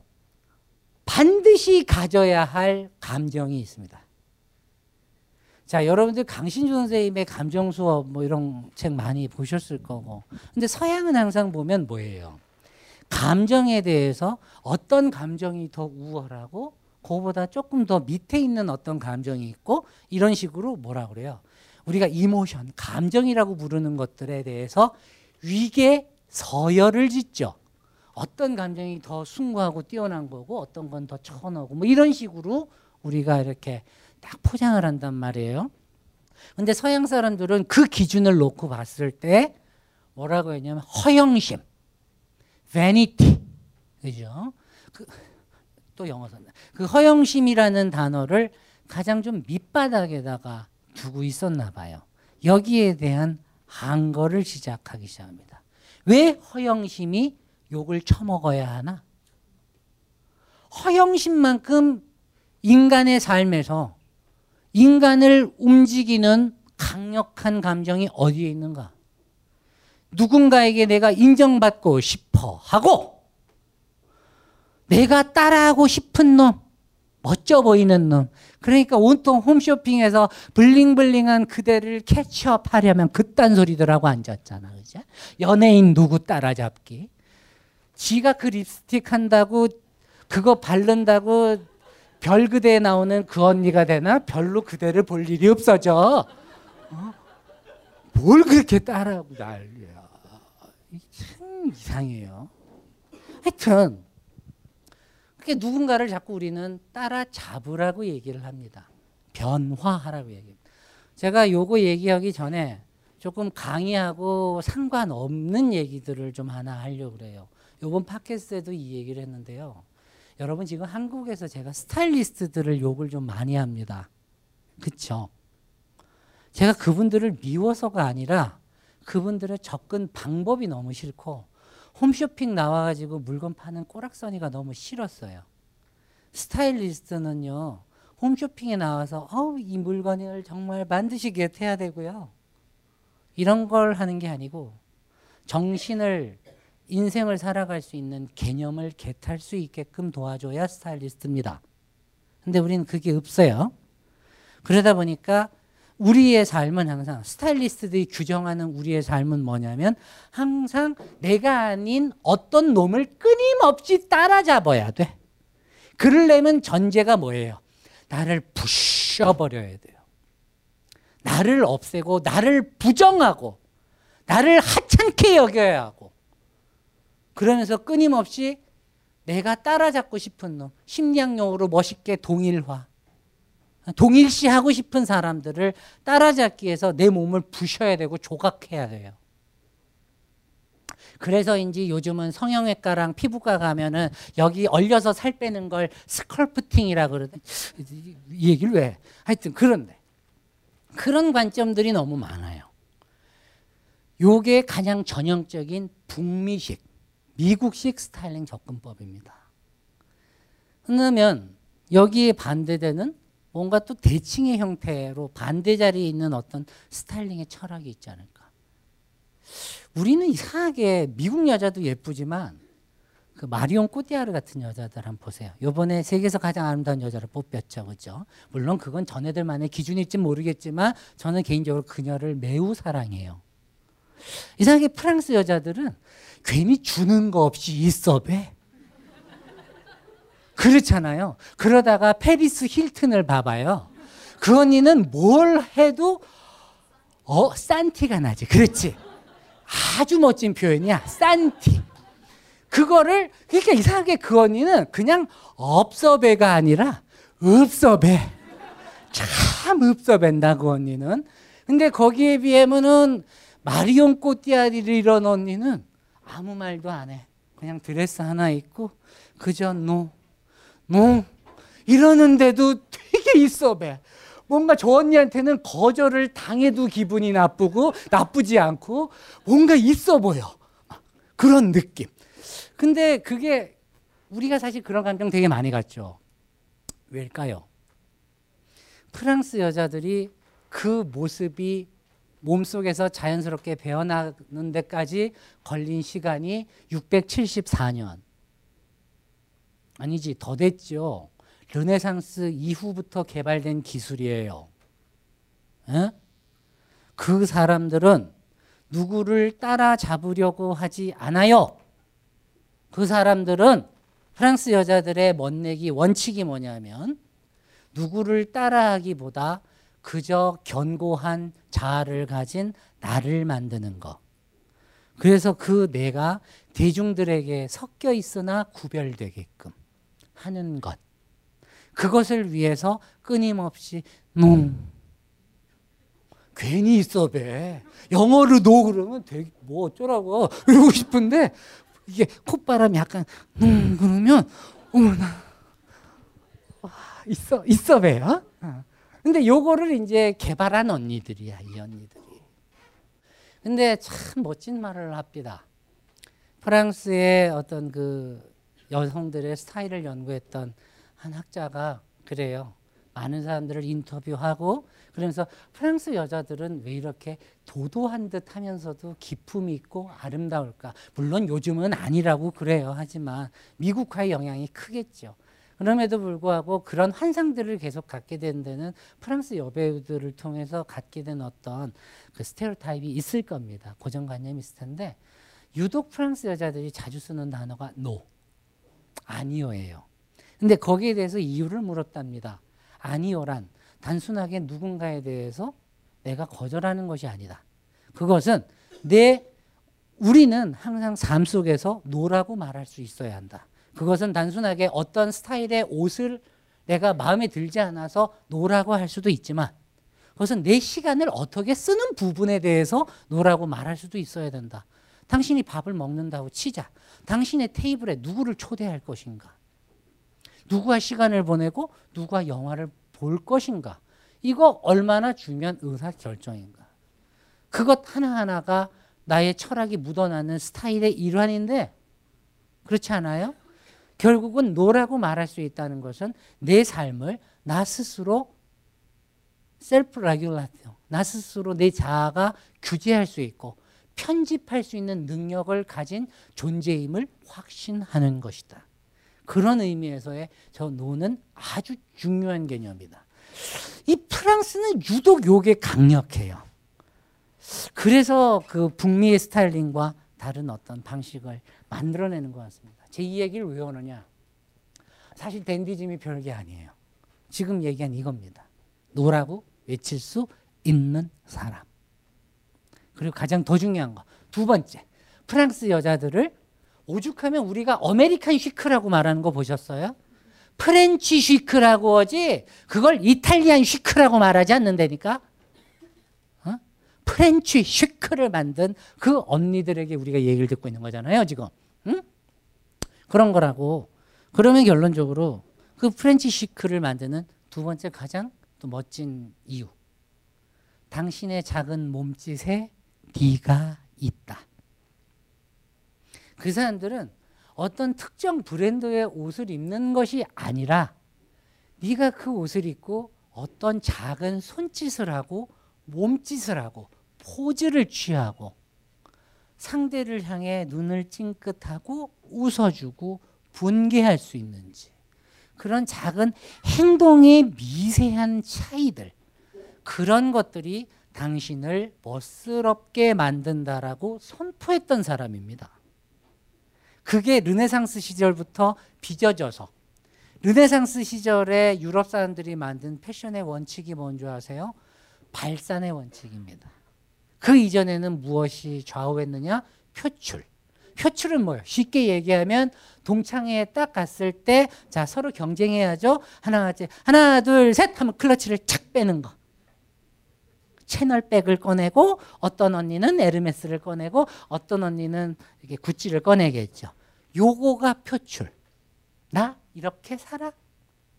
반드시 가져야 할 감정이 있습니다. 자, 여러분들 강신주 선생님의 감정 수업 뭐 이런 책 많이 보셨을 거고. 근데 서양은 항상 보면 뭐예요? 감정에 대해서 어떤 감정이 더 우월하고 그보다 조금 더 밑에 있는 어떤 감정이 있고 이런 식으로 뭐라 그래요? 우리가 이모션, 감정이라고 부르는 것들에 대해서 위계 서열을 짓죠. 어떤 감정이 더 숭고하고 뛰어난 거고 어떤 건 더 천하고 뭐 이런 식으로 우리가 이렇게 딱 포장을 한단 말이에요. 근데 서양 사람들은 그 기준을 놓고 봤을 때 뭐라고 했냐면 허영심, vanity, 그죠? 그, 또 영어 썼네. 그 허영심이라는 단어를 가장 좀 밑바닥에다가 두고 있었나 봐요. 여기에 대한 항거를 시작하기 시작합니다. 왜 허영심이 욕을 처먹어야 하나? 허영심만큼 인간의 삶에서 인간을 움직이는 강력한 감정이 어디에 있는가? 누군가에게 내가 인정받고 싶어 하고 내가 따라하고 싶은 놈, 멋져 보이는 놈. 그러니까 온통 홈쇼핑에서 블링블링한 그대를 캐치업하려면 그딴 소리들하고 앉았잖아. 그죠? 연예인 누구 따라잡기. 지가 그 립스틱 한다고 그거 바른다고 별 그대에 나오는 그 언니가 되나? 별로 그대를 볼 일이 없어져. 어? 뭘 그렇게 따라하고 난리야. 참 이상해요. 하여튼 그게 누군가를 자꾸 우리는 따라잡으라고 얘기를 합니다. 변화하라고 얘기합니다. 제가 요거 얘기하기 전에 조금 강의하고 상관없는 얘기들을 좀 하나 하려고 그래요. 요번 팟캐스트에도 이 얘기를 했는데요. 여러분 지금 한국에서 제가 스타일리스트들을 욕을 좀 많이 합니다. 그쵸? 제가 그분들을 미워서가 아니라 그분들의 접근 방법이 너무 싫고 홈쇼핑 나와가지고 물건 파는 꼬락서니가 너무 싫었어요. 스타일리스트는요, 홈쇼핑에 나와서 어우, 이 물건을 정말 반드시 겟해야 되고요. 이런 걸 하는 게 아니고 정신을 인생을 살아갈 수 있는 개념을 겟할 수 있게끔 도와줘야 스타일리스트입니다. 근데 우리는 그게 없어요. 그러다 보니까 우리의 삶은 항상 스타일리스트들이 규정하는 우리의 삶은 뭐냐면 항상 내가 아닌 어떤 놈을 끊임없이 따라잡아야 돼. 그러려면 전제가 뭐예요? 나를 부셔버려야 돼요. 나를 없애고 나를 부정하고 나를 하찮게 여겨야 하고 그러면서 끊임없이 내가 따라잡고 싶은 놈 심리학 용어로 멋있게 동일화 동일시 하고 싶은 사람들을 따라잡기 위해서 내 몸을 부셔야 되고 조각해야 돼요. 그래서인지 요즘은 성형외과랑 피부과 가면은 여기 얼려서 살 빼는 걸 스컬프팅이라 그러대. 이 얘기를 왜? 하여튼 그런데 그런 관점들이 너무 많아요. 요게 가장 전형적인 북미식, 미국식 스타일링 접근법입니다. 그러면 여기에 반대되는 뭔가 또 대칭의 형태로 반대 자리에 있는 어떤 스타일링의 철학이 있지 않을까. 우리는 이상하게 미국 여자도 예쁘지만 그 마리온 꼬디아르 같은 여자들 한번 보세요. 요번에 세계에서 가장 아름다운 여자를 뽑혔죠. 그죠? 물론 그건 전애들만의 기준일지 모르겠지만 저는 개인적으로 그녀를 매우 사랑해요. 이상하게 프랑스 여자들은 괜히 주는 거 없이 있어 배. 그렇잖아요. 그러다가 페리스 힐튼을 봐봐요. 그 언니는 뭘 해도 어 싼티가 나지. 그렇지. 아주 멋진 표현이야. 싼티. 그거를 그러니까 이상하게 그 언니는 그냥 없어 봬가 아니라 없어 봬. 참 없어 봬다 그 언니는. 근데 거기에 비하면은 마리온 꼬띠아르 이런 언니는 아무 말도 안 해. 그냥 드레스 하나 입고 그저 non, non 이러는데도 되게 있어 봬. 뭔가 저 언니한테는 거절을 당해도 기분이 나쁘고 나쁘지 않고 뭔가 있어 보여. 그런 느낌. 근데 그게 우리가 사실 그런 감정 되게 많이 갖죠. 왜일까요? 프랑스 여자들이 그 모습이 몸속에서 자연스럽게 배어나는 데까지 걸린 시간이 674년. 아니지, 더 됐죠. 르네상스 이후부터 개발된 기술이에요. 에? 그 사람들은 누구를 따라잡으려고 하지 않아요. 그 사람들은 프랑스 여자들의 멋내기 원칙이 뭐냐면 누구를 따라하기보다 그저 견고한 자아를 가진 나를 만드는 것. 그래서 그 내가 대중들에게 섞여 있으나 구별되게끔 하는 것. 그것을 위해서 끊임없이 non 괜히 있어 봬 영어로 no 그러면 되게 뭐 어쩌라고 그러고 싶은데 이게 콧바람이 약간 음 그러면 어머나 와, 있어 있어 봬요 어. 근데 요거를 이제 개발한 언니들이야, 이 언니들이. 근데 참 멋진 말을 합니다. 프랑스의 어떤 그 여성들의 스타일을 연구했던 한 학자가 그래요. 많은 사람들을 인터뷰하고 그러면서 프랑스 여자들은 왜 이렇게 도도한 듯 하면서도 기품이 있고 아름다울까? 물론 요즘은 아니라고 그래요. 하지만 미국화의 영향이 크겠죠. 그럼에도 불구하고 그런 환상들을 계속 갖게 된 데는 프랑스 여배우들을 통해서 갖게 된 어떤 그 스테레오타입이 있을 겁니다. 고정관념이 있을 텐데 유독 프랑스 여자들이 자주 쓰는 단어가 no, 아니요예요. 근데 거기에 대해서 이유를 물었답니다. 아니요란 단순하게 누군가에 대해서 내가 거절하는 것이 아니다. 그것은 내 우리는 항상 삶 속에서 no라고 말할 수 있어야 한다. 그것은 단순하게 어떤 스타일의 옷을 내가 마음에 들지 않아서 no라고 할 수도 있지만 그것은 내 시간을 어떻게 쓰는 부분에 대해서 no라고 말할 수도 있어야 된다. 당신이 밥을 먹는다고 치자. 당신의 테이블에 누구를 초대할 것인가? 누구와 시간을 보내고 누구와 영화를 볼 것인가? 이거 얼마나 중요한 의사 결정인가? 그것 하나하나가 나의 철학이 묻어나는 스타일의 일환인데 그렇지 않아요? 결국은 no라고 말할 수 있다는 것은 내 삶을 나 스스로 self regulation 나 스스로 내 자아가 규제할 수 있고 편집할 수 있는 능력을 가진 존재임을 확신하는 것이다. 그런 의미에서의 저 no는 아주 중요한 개념이다. 이 프랑스는 유독 요게 강력해요. 그래서 그 북미의 스타일링과 다른 어떤 방식을 만들어내는 것 같습니다. 제가 이 얘기를 왜 하느냐? 사실 댄디즘이 별게 아니에요. 지금 얘기한 이겁니다. no라고 외칠 수 있는 사람. 그리고 가장 더 중요한 거. 두 번째. 프랑스 여자들을 오죽하면 우리가 American chic라고 말하는 거 보셨어요? French chic라고 하지 그걸 Italian chic라고 말하지 않는다니까. 어? French chic를 만든 그 언니들에게 우리가 얘기를 듣고 있는 거잖아요, 지금. 응? 그런 거라고. 그러면 결론적으로 그 French chic를 만드는 두 번째 가장 또 멋진 이유. 당신의 작은 몸짓에 네가 있다. 그 사람들은 어떤 특정 브랜드의 옷을 입는 것이 아니라 네가 그 옷을 입고 어떤 작은 손짓을 하고 몸짓을 하고 포즈를 취하고 상대를 향해 눈을 찡긋하고 웃어주고 분개할 수 있는지 그런 작은 행동의 미세한 차이들 그런 것들이 당신을 멋스럽게 만든다라고 선포했던 사람입니다. 그게 르네상스 시절부터 빚어져서 르네상스 시절에 유럽 사람들이 만든 패션의 원칙이 뭔지 아세요? 발산의 원칙입니다. 그 이전에는 무엇이 좌우했느냐? 표출. 표출은 뭐예요? 쉽게 얘기하면 동창회에 딱 갔을 때 자 서로 경쟁해야죠. 하나 하나 둘 셋 하면 클러치를 착 빼는 거. 샤넬백을 꺼내고 어떤 언니는 에르메스를 꺼내고 어떤 언니는 이렇게 구찌를 꺼내겠죠. 요거가 표출. 나 이렇게 살아?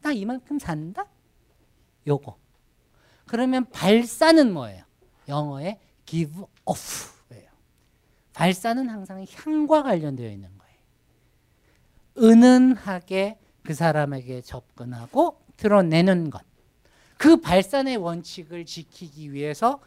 나 이만큼 산다? 요거. 그러면 발사는 뭐예요? 영어의 give off 발사는 항상 향과 관련되어 있는 거예요. 은은하게 그 사람에게 접근하고 드러내는 것. 그 발산의 원칙을 지키기 위해서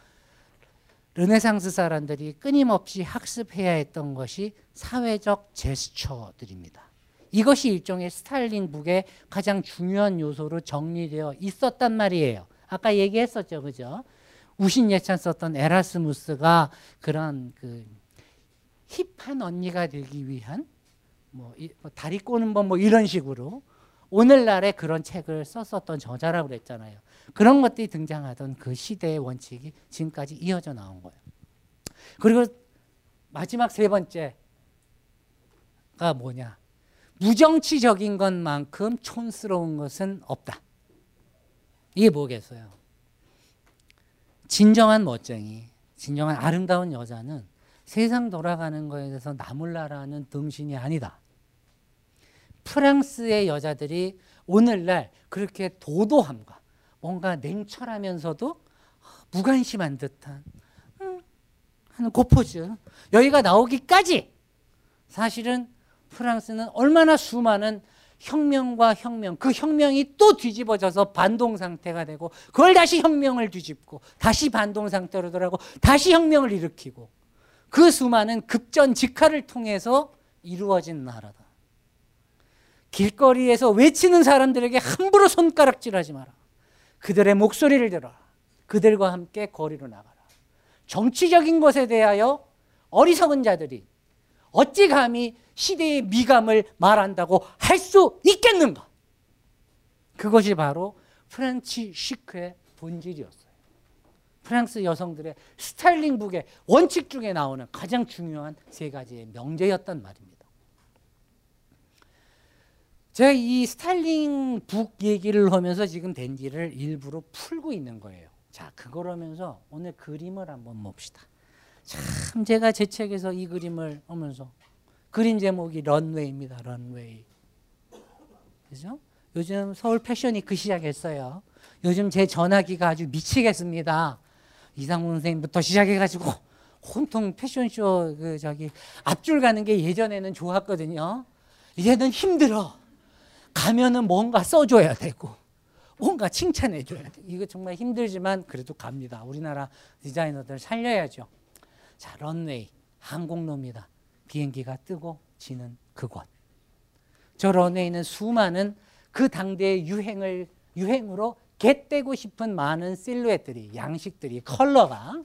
르네상스 사람들이 끊임없이 학습해야 했던 것이 사회적 제스처들입니다. 이것이 일종의 스타일링북의 가장 중요한 요소로 정리되어 있었단 말이에요. 아까 얘기했었죠, 그죠? 우신 예찬 썼던 에라스무스가 그런 그 힙한 언니가 되기 위한 뭐, 이, 뭐 다리 꼬는 법 뭐 이런 식으로 오늘날에 그런 책을 썼었던 저자라고 그랬잖아요. 그런 것들이 등장하던 그 시대의 원칙이 지금까지 이어져 나온 거예요. 그리고 마지막 세 번째가 뭐냐? 무정치적인 것만큼 촌스러운 것은 없다. 이게 뭐겠어요? 진정한 멋쟁이, 진정한 아름다운 여자는 세상 돌아가는 거에 대해서 나몰라라는 등신이 아니다. 프랑스의 여자들이 오늘날 그렇게 도도함과 뭔가 냉철하면서도 무관심한 듯한 음, 하는 그 포즈 여기가 나오기까지 사실은 프랑스는 얼마나 수많은 혁명과 혁명 그 혁명이 또 뒤집어져서 반동 상태가 되고 그걸 다시 혁명을 뒤집고 다시 반동 상태로 돌아가고 다시 혁명을 일으키고 그 수많은 급전 직하를 통해서 이루어진 나라다. 길거리에서 외치는 사람들에게 함부로 손가락질하지 마라. 그들의 목소리를 들어라. 그들과 함께 거리로 나가라. 정치적인 것에 대하여 어리석은 자들이 어찌 감히 시대의 미감을 말한다고 할 수 있겠는가? 그것이 바로 프란치 시크의 본질이었어요. 프랑스 여성들의 스타일링북의 원칙 중에 나오는 가장 중요한 세 가지의 명제였단 말입니다. 제가 이 스타일링북 얘기를 하면서 지금 댄디를 일부러 풀고 있는 거예요. 자, 그걸 하면서 오늘 그림을 한번 봅시다. 참 제가 제 책에서 이 그림을 하면서 그림 제목이 런웨이입니다. 런웨이. 그죠? 요즘 서울 패션위크 시작했어요. 요즘 제 전화기가 아주 미치겠습니다. 이상문 선생님부터 시작해가지고 온통 패션쇼 그 저기 앞줄 가는 게 예전에는 좋았거든요. 이제는 힘들어. 가면은 뭔가 써줘야 되고 뭔가 칭찬해줘야 돼. 이거 정말 힘들지만 그래도 갑니다. 우리나라 디자이너들 살려야죠. 자, 런웨이 항공로입니다. 비행기가 뜨고 지는 그곳. 저 런웨이는 수많은 그 당대의 유행을 유행으로 겟되고 싶은 많은 실루엣들이 양식들이 컬러가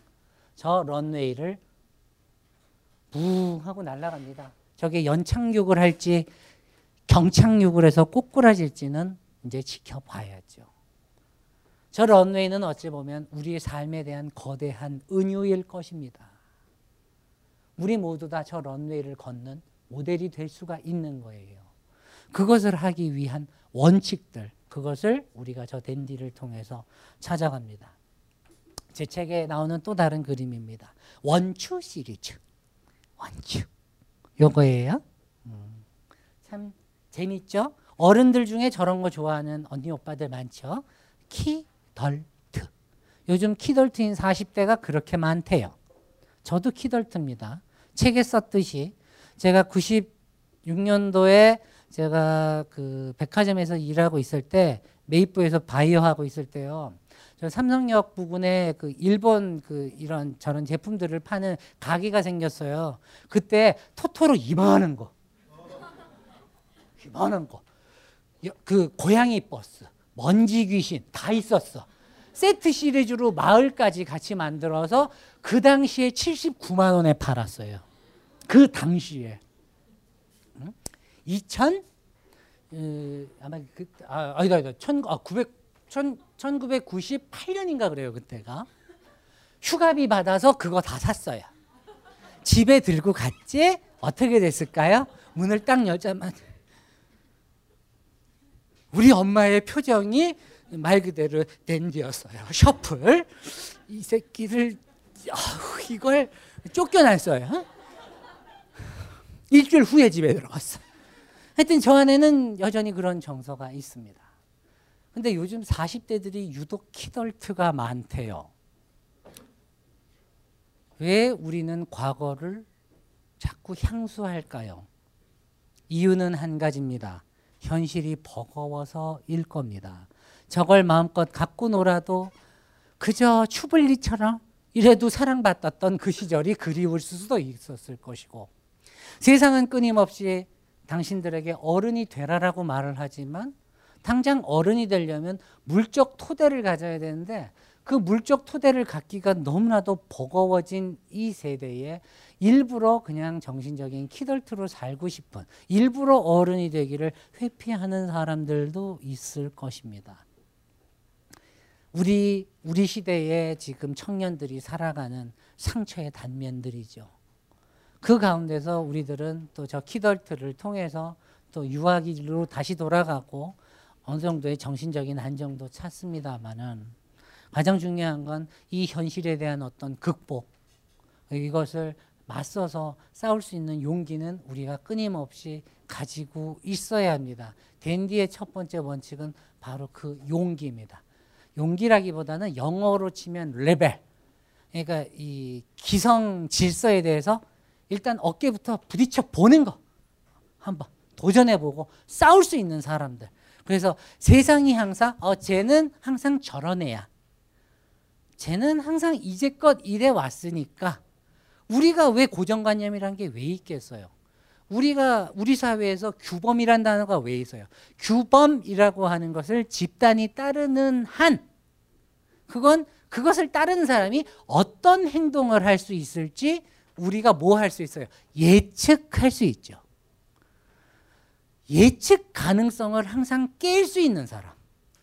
저 런웨이를 붕 하고 날아갑니다. 저게 연착륙을 할지 경착륙을 해서 꼬꾸라질지는 이제 지켜봐야죠. 저 런웨이는 어찌 보면 우리의 삶에 대한 거대한 은유일 것입니다. 우리 모두 다 저 런웨이를 걷는 모델이 될 수가 있는 거예요. 그것을 하기 위한 원칙들, 그것을 우리가 저 댄디를 통해서 찾아갑니다. 제 책에 나오는 또 다른 그림입니다. 원추 시리즈. 원추. 요거예요. 음, 참 재밌죠? 어른들 중에 저런 거 좋아하는 언니 오빠들 많죠? 키덜트. 요즘 키덜트인 40대가 그렇게 많대요. 저도 키덜트입니다. 책에 썼듯이 제가 96년도에 제가 그 백화점에서 일하고 있을 때 메이프에서 바이어 하고 있을 때요. 저 삼성역 부근에 그 일본 그 이런 저런 제품들을 파는 가게가 생겼어요. 그때 토토로 이만한 거. 이만한 거. 그 고양이 버스, 먼지 귀신 다 있었어. 세트 시리즈로 마을까지 같이 만들어서 그 당시에 79만 원에 팔았어요. 그 당시에. 2000 어, 아마 그 아, 아니다 아니다 1 아, 900 1 1998년인가 그래요 그때가 휴가비 받아서 그거 다 샀어요. 집에 들고 갔지 어떻게 됐을까요? 문을 딱 열자마자 우리 엄마의 표정이 말 그대로 댄디였어요. 셔플 이 새끼를 어, 이걸 쫓겨났어요. 일주일 후에 집에 들어갔어. 하여튼 저 안에는 여전히 그런 정서가 있습니다. 근데 요즘 40대들이 유독 키덜트가 많대요. 왜 우리는 과거를 자꾸 향수할까요? 이유는 한 가지입니다. 현실이 버거워서일 겁니다. 저걸 마음껏 갖고 놀아도 그저 추블리처럼 이래도 사랑받았던 그 시절이 그리울 수도 있었을 것이고 세상은 끊임없이 당신들에게 어른이 되라라고 말을 하지만 당장 어른이 되려면 물적 토대를 가져야 되는데 그 물적 토대를 갖기가 너무나도 버거워진 이 세대에 일부러 그냥 정신적인 키덜트로 살고 싶은 일부러 어른이 되기를 회피하는 사람들도 있을 것입니다. 우리 우리 시대에 지금 청년들이 살아가는 상처의 단면들이죠. 그 가운데서 우리들은 또 저 키덜트를 통해서 또 유아기로 다시 돌아가고 어느 정도의 정신적인 안정도 찾습니다만은 가장 중요한 건 이 현실에 대한 어떤 극복 이것을 맞서서 싸울 수 있는 용기는 우리가 끊임없이 가지고 있어야 합니다. 댄디의 첫 번째 원칙은 바로 그 용기입니다. 용기라기보다는 영어로 치면 레벨. 그러니까 이 기성 질서에 대해서 일단 어깨부터 부딪혀 보는 거 한번 도전해 보고 싸울 수 있는 사람들. 그래서 세상이 항상 어 쟤는 항상 저런 애야. 쟤는 항상 이제껏 이래 왔으니까 우리가 왜 고정관념이란 게 왜 있겠어요? 우리가 우리 사회에서 규범이란 단어가 왜 있어요? 규범이라고 하는 것을 집단이 따르는 한 그건 그것을 따르는 사람이 어떤 행동을 할 수 있을지 우리가 뭐 할 수 있어요? 예측할 수 있죠. 예측 가능성을 항상 깰 수 있는 사람.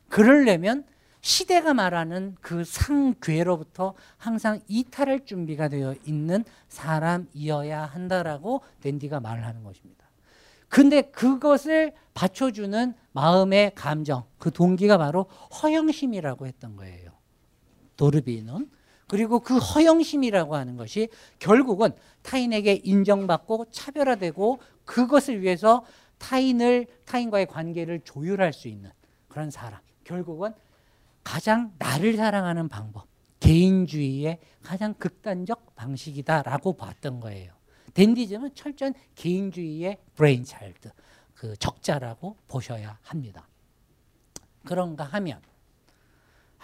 그러려면 시대가 말하는 그 상괴로부터 항상 이탈할 준비가 되어 있는 사람이어야 한다라고 댄디가 말을 하는 것입니다. 근데 그것을 받쳐주는 마음의 감정, 그 동기가 바로 허영심이라고 했던 거예요. 도르비는. 그리고 그 허영심이라고 하는 것이 결국은 타인에게 인정받고 차별화되고 그것을 위해서 타인을 타인과의 관계를 조율할 수 있는 그런 사람. 결국은 가장 나를 사랑하는 방법, 개인주의의 가장 극단적 방식이다라고 봤던 거예요. 댄디즘은 철저한 개인주의의 brainchild, 그 적자라고 보셔야 합니다. 그런가 하면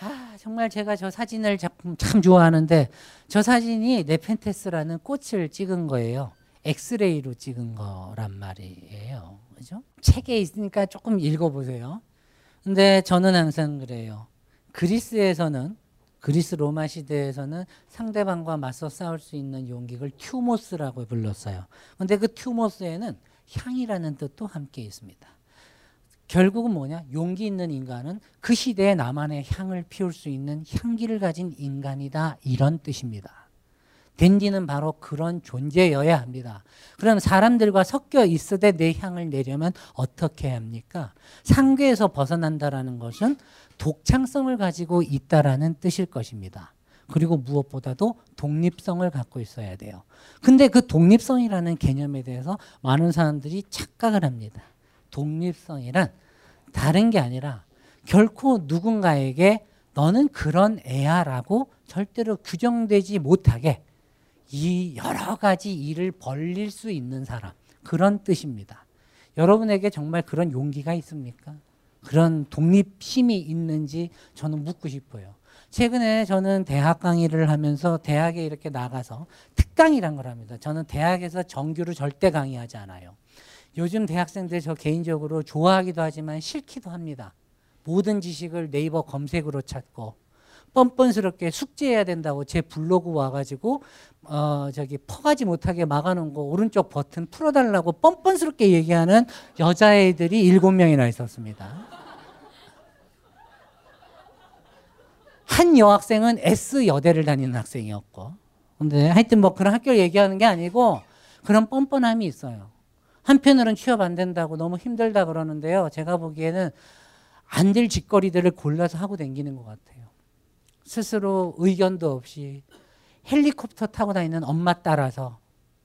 아 정말 제가 저 사진을 작품 참 좋아하는데 저 사진이 네펜테스라는 꽃을 찍은 거예요. 엑스레이로 찍은 거란 말이에요. 그죠? 책에 있으니까 조금 읽어보세요. 근데 저는 항상 그래요. 그리스에서는 그리스 로마 시대에서는 상대방과 맞서 싸울 수 있는 용기를 튜모스라고 불렀어요. 근데 그 튜모스에는 향이라는 뜻도 함께 있습니다. 결국은 뭐냐? 용기 있는 인간은 그 시대에 나만의 향을 피울 수 있는 향기를 가진 인간이다. 이런 뜻입니다. 댄디는 바로 그런 존재여야 합니다. 그럼 사람들과 섞여 있으되 내 향을 내려면 어떻게 합니까? 상계에서 벗어난다라는 것은 독창성을 가지고 있다라는 뜻일 것입니다. 그리고 무엇보다도 독립성을 갖고 있어야 돼요. 근데 그 독립성이라는 개념에 대해서 많은 사람들이 착각을 합니다. 독립성이란 다른 게 아니라 결코 누군가에게 너는 그런 애야라고 절대로 규정되지 못하게 이 여러 가지 일을 벌릴 수 있는 사람 그런 뜻입니다. 여러분에게 정말 그런 용기가 있습니까? 그런 독립심이 있는지 저는 묻고 싶어요. 최근에 저는 대학 강의를 하면서 대학에 이렇게 나가서 특강이란 걸 합니다. 저는 대학에서 정규로 절대 강의하지 않아요. 요즘 대학생들 저 개인적으로 좋아하기도 하지만 싫기도 합니다. 모든 지식을 네이버 검색으로 찾고 뻔뻔스럽게 숙제해야 된다고 제 블로그 와가지고 어 저기 퍼가지 못하게 막아놓은 거 오른쪽 버튼 풀어달라고 뻔뻔스럽게 얘기하는 여자애들이 일곱 명이나 있었습니다. 한 여학생은 S 여대를 다니는 학생이었고, 근데 하여튼 뭐 그런 학교를 얘기하는 게 아니고 그런 뻔뻔함이 있어요. 한편으로는 취업 안 된다고 너무 힘들다 그러는데요. 제가 보기에는 안 될 짓거리들을 골라서 하고 다니는 것 같아요. 스스로 의견도 없이 헬리콥터 타고 다니는 엄마 따라서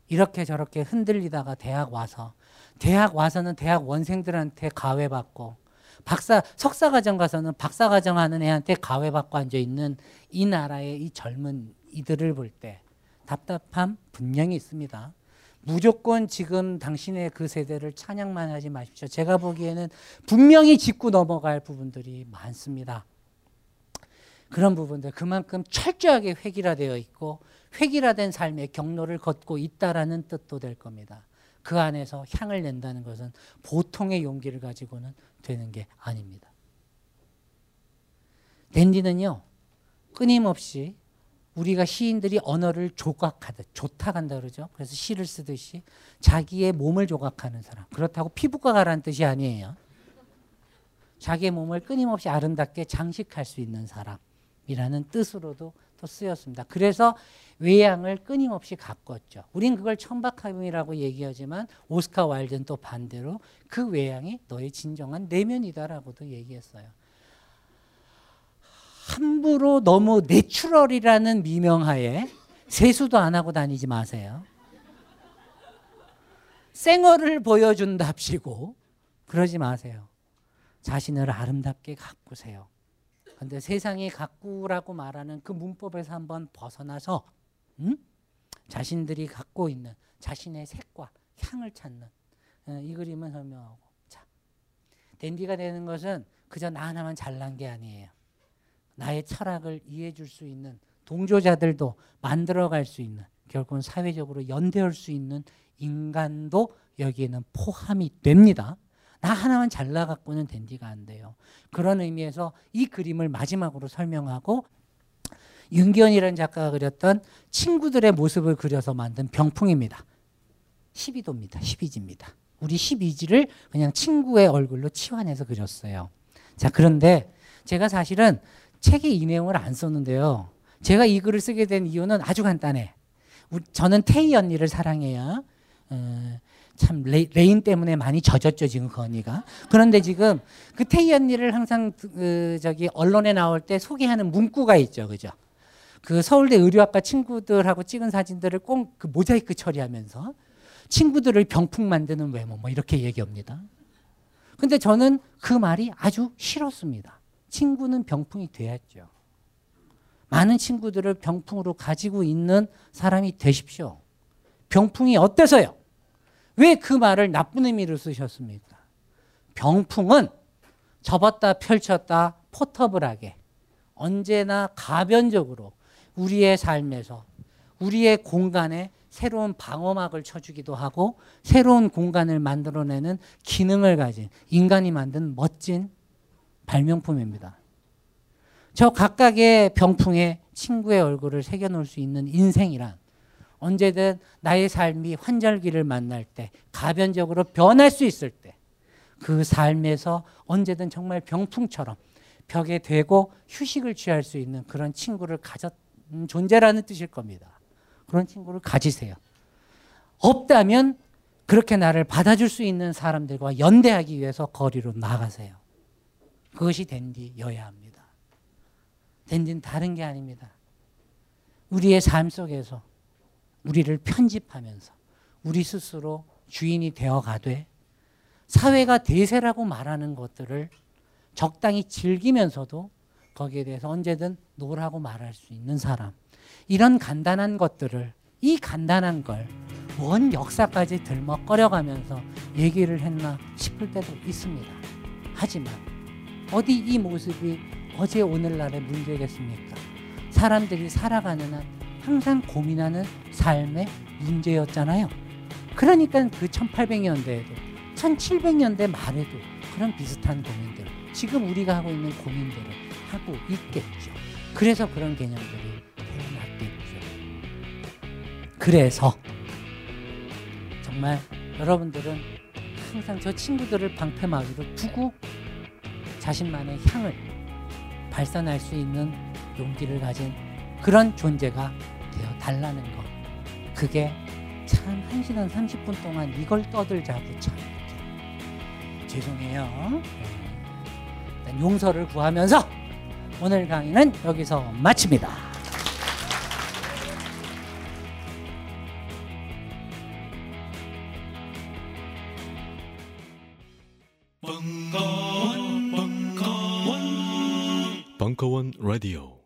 이렇게 저렇게 흔들리다가 대학 와서 대학 와서는 대학 원생들한테 가외받고 박사 석사 과정 가서는 박사 과정 하는 애한테 가외받고 앉아 있는 이 나라의 이 젊은 이들을 볼 때 답답함 분명히 있습니다. 무조건 지금 당신의 그 세대를 찬양만 하지 마십시오. 제가 보기에는 분명히 짚고 넘어갈 부분들이 많습니다. 그런 부분들 그만큼 철저하게 획일화되어 있고 획일화된 삶의 경로를 걷고 있다라는 뜻도 될 겁니다. 그 안에서 향을 낸다는 것은 보통의 용기를 가지고는 되는 게 아닙니다. 댄디는요 끊임없이 우리가 시인들이 언어를 조각하듯 조탁한다 그러죠. 그래서 시를 쓰듯이 자기의 몸을 조각하는 사람. 그렇다고 피부과 가라는 뜻이 아니에요. 자기의 몸을 끊임없이 아름답게 장식할 수 있는 사람이라는 뜻으로도 또 쓰였습니다. 그래서 외양을 끊임없이 가꿨죠. 우린 그걸 천박함이라고 얘기하지만 오스카 와일드는 또 반대로 그 외양이 너의 진정한 내면이다라고도 얘기했어요. 함부로 너무 natural이라는 미명하에 세수도 안 하고 다니지 마세요. 생얼을 보여준답시고 그러지 마세요. 자신을 아름답게 가꾸세요. 근데 세상의 가꾸라고 말하는 그 문법에서 한번 벗어나서 음? 자신들이 갖고 있는 자신의 색과 향을 찾는 어, 이 그림을 설명하고 자 댄디가 되는 것은 그저 나 하나만 잘난 게 아니에요. 나의 철학을 이해해 줄 수 있는 동조자들도 만들어갈 수 있는 결국은 사회적으로 연대할 수 있는 인간도 여기에는 포함이 됩니다. 나 하나만 잘나 갖고는 댄디가 안 돼요. 그런 의미에서 이 그림을 마지막으로 설명하고 윤기현이라는 작가가 그렸던 친구들의 모습을 그려서 만든 병풍입니다. 12도입니다. 12지입니다. 우리 12지를 그냥 친구의 얼굴로 치환해서 그렸어요. 자, 그런데 제가 사실은 책에 이 내용을 안 썼는데요. 제가 이 글을 쓰게 된 이유는 아주 간단해. 저는 태희 언니를 사랑해요. 어, 참 레, rain 때문에 많이 젖었죠 지금 그 언니가. 그런데 지금 그 태희 언니를 항상 그 저기 언론에 나올 때 소개하는 문구가 있죠, 그죠? 그 서울대 의류학과 친구들하고 찍은 사진들을 꼭 그 모자이크 처리하면서 친구들을 병풍 만드는 외모 뭐 이렇게 얘기합니다. 근데 저는 그 말이 아주 싫었습니다. 친구는 병풍이 돼야죠. 많은 친구들을 병풍으로 가지고 있는 사람이 되십시오. 병풍이 어때서요? 왜 그 말을 나쁜 의미로 쓰셨습니까? 병풍은 접었다 펼쳤다 포터블하게 언제나 가변적으로 우리의 삶에서 우리의 공간에 새로운 방어막을 쳐주기도 하고 새로운 공간을 만들어내는 기능을 가진 인간이 만든 멋진 발명품입니다. 저 각각의 병풍에 친구의 얼굴을 새겨놓을 수 있는 인생이란 언제든 나의 삶이 환절기를 만날 때 가변적으로 변할 수 있을 때 그 삶에서 언제든 정말 병풍처럼 벽에 대고 휴식을 취할 수 있는 그런 친구를 가졌 존재라는 뜻일 겁니다. 그런 친구를 가지세요. 없다면 그렇게 나를 받아줄 수 있는 사람들과 연대하기 위해서 거리로 나가세요. 그것이 댄디여야 합니다. 댄디는 다른 게 아닙니다. 우리의 삶 속에서 우리를 편집하면서 우리 스스로 주인이 되어 가되 사회가 대세라고 말하는 것들을 적당히 즐기면서도 거기에 대해서 언제든 노라고 말할 수 있는 사람. 이런 간단한 것들을 이 간단한 걸뭔 역사까지 들먹거려 가면서 얘기를 했나 싶을 때도 있습니다. 하지만 어디 이 모습이 어제 오늘날의 문제겠습니까? 사람들이 살아가는 한 항상 고민하는 삶의 문제였잖아요. 그러니까 그 1800년대에도 1700년대 말에도 그런 비슷한 고민들 지금 우리가 하고 있는 고민들을 하고 있겠죠. 그래서 그런 개념들이 태어났겠죠. 그래서 정말 여러분들은 항상 저 친구들을 방패막이로 두고 자신만의 향을 발산할 수 있는 용기를 가진 그런 존재가 되어 달라는 것. 그게 참 1시간 30분 동안 이걸 떠들자고 참. 죄송해요. 네. 용서를 구하면서 오늘 강의는 여기서 마칩니다. 벙커원 라디오.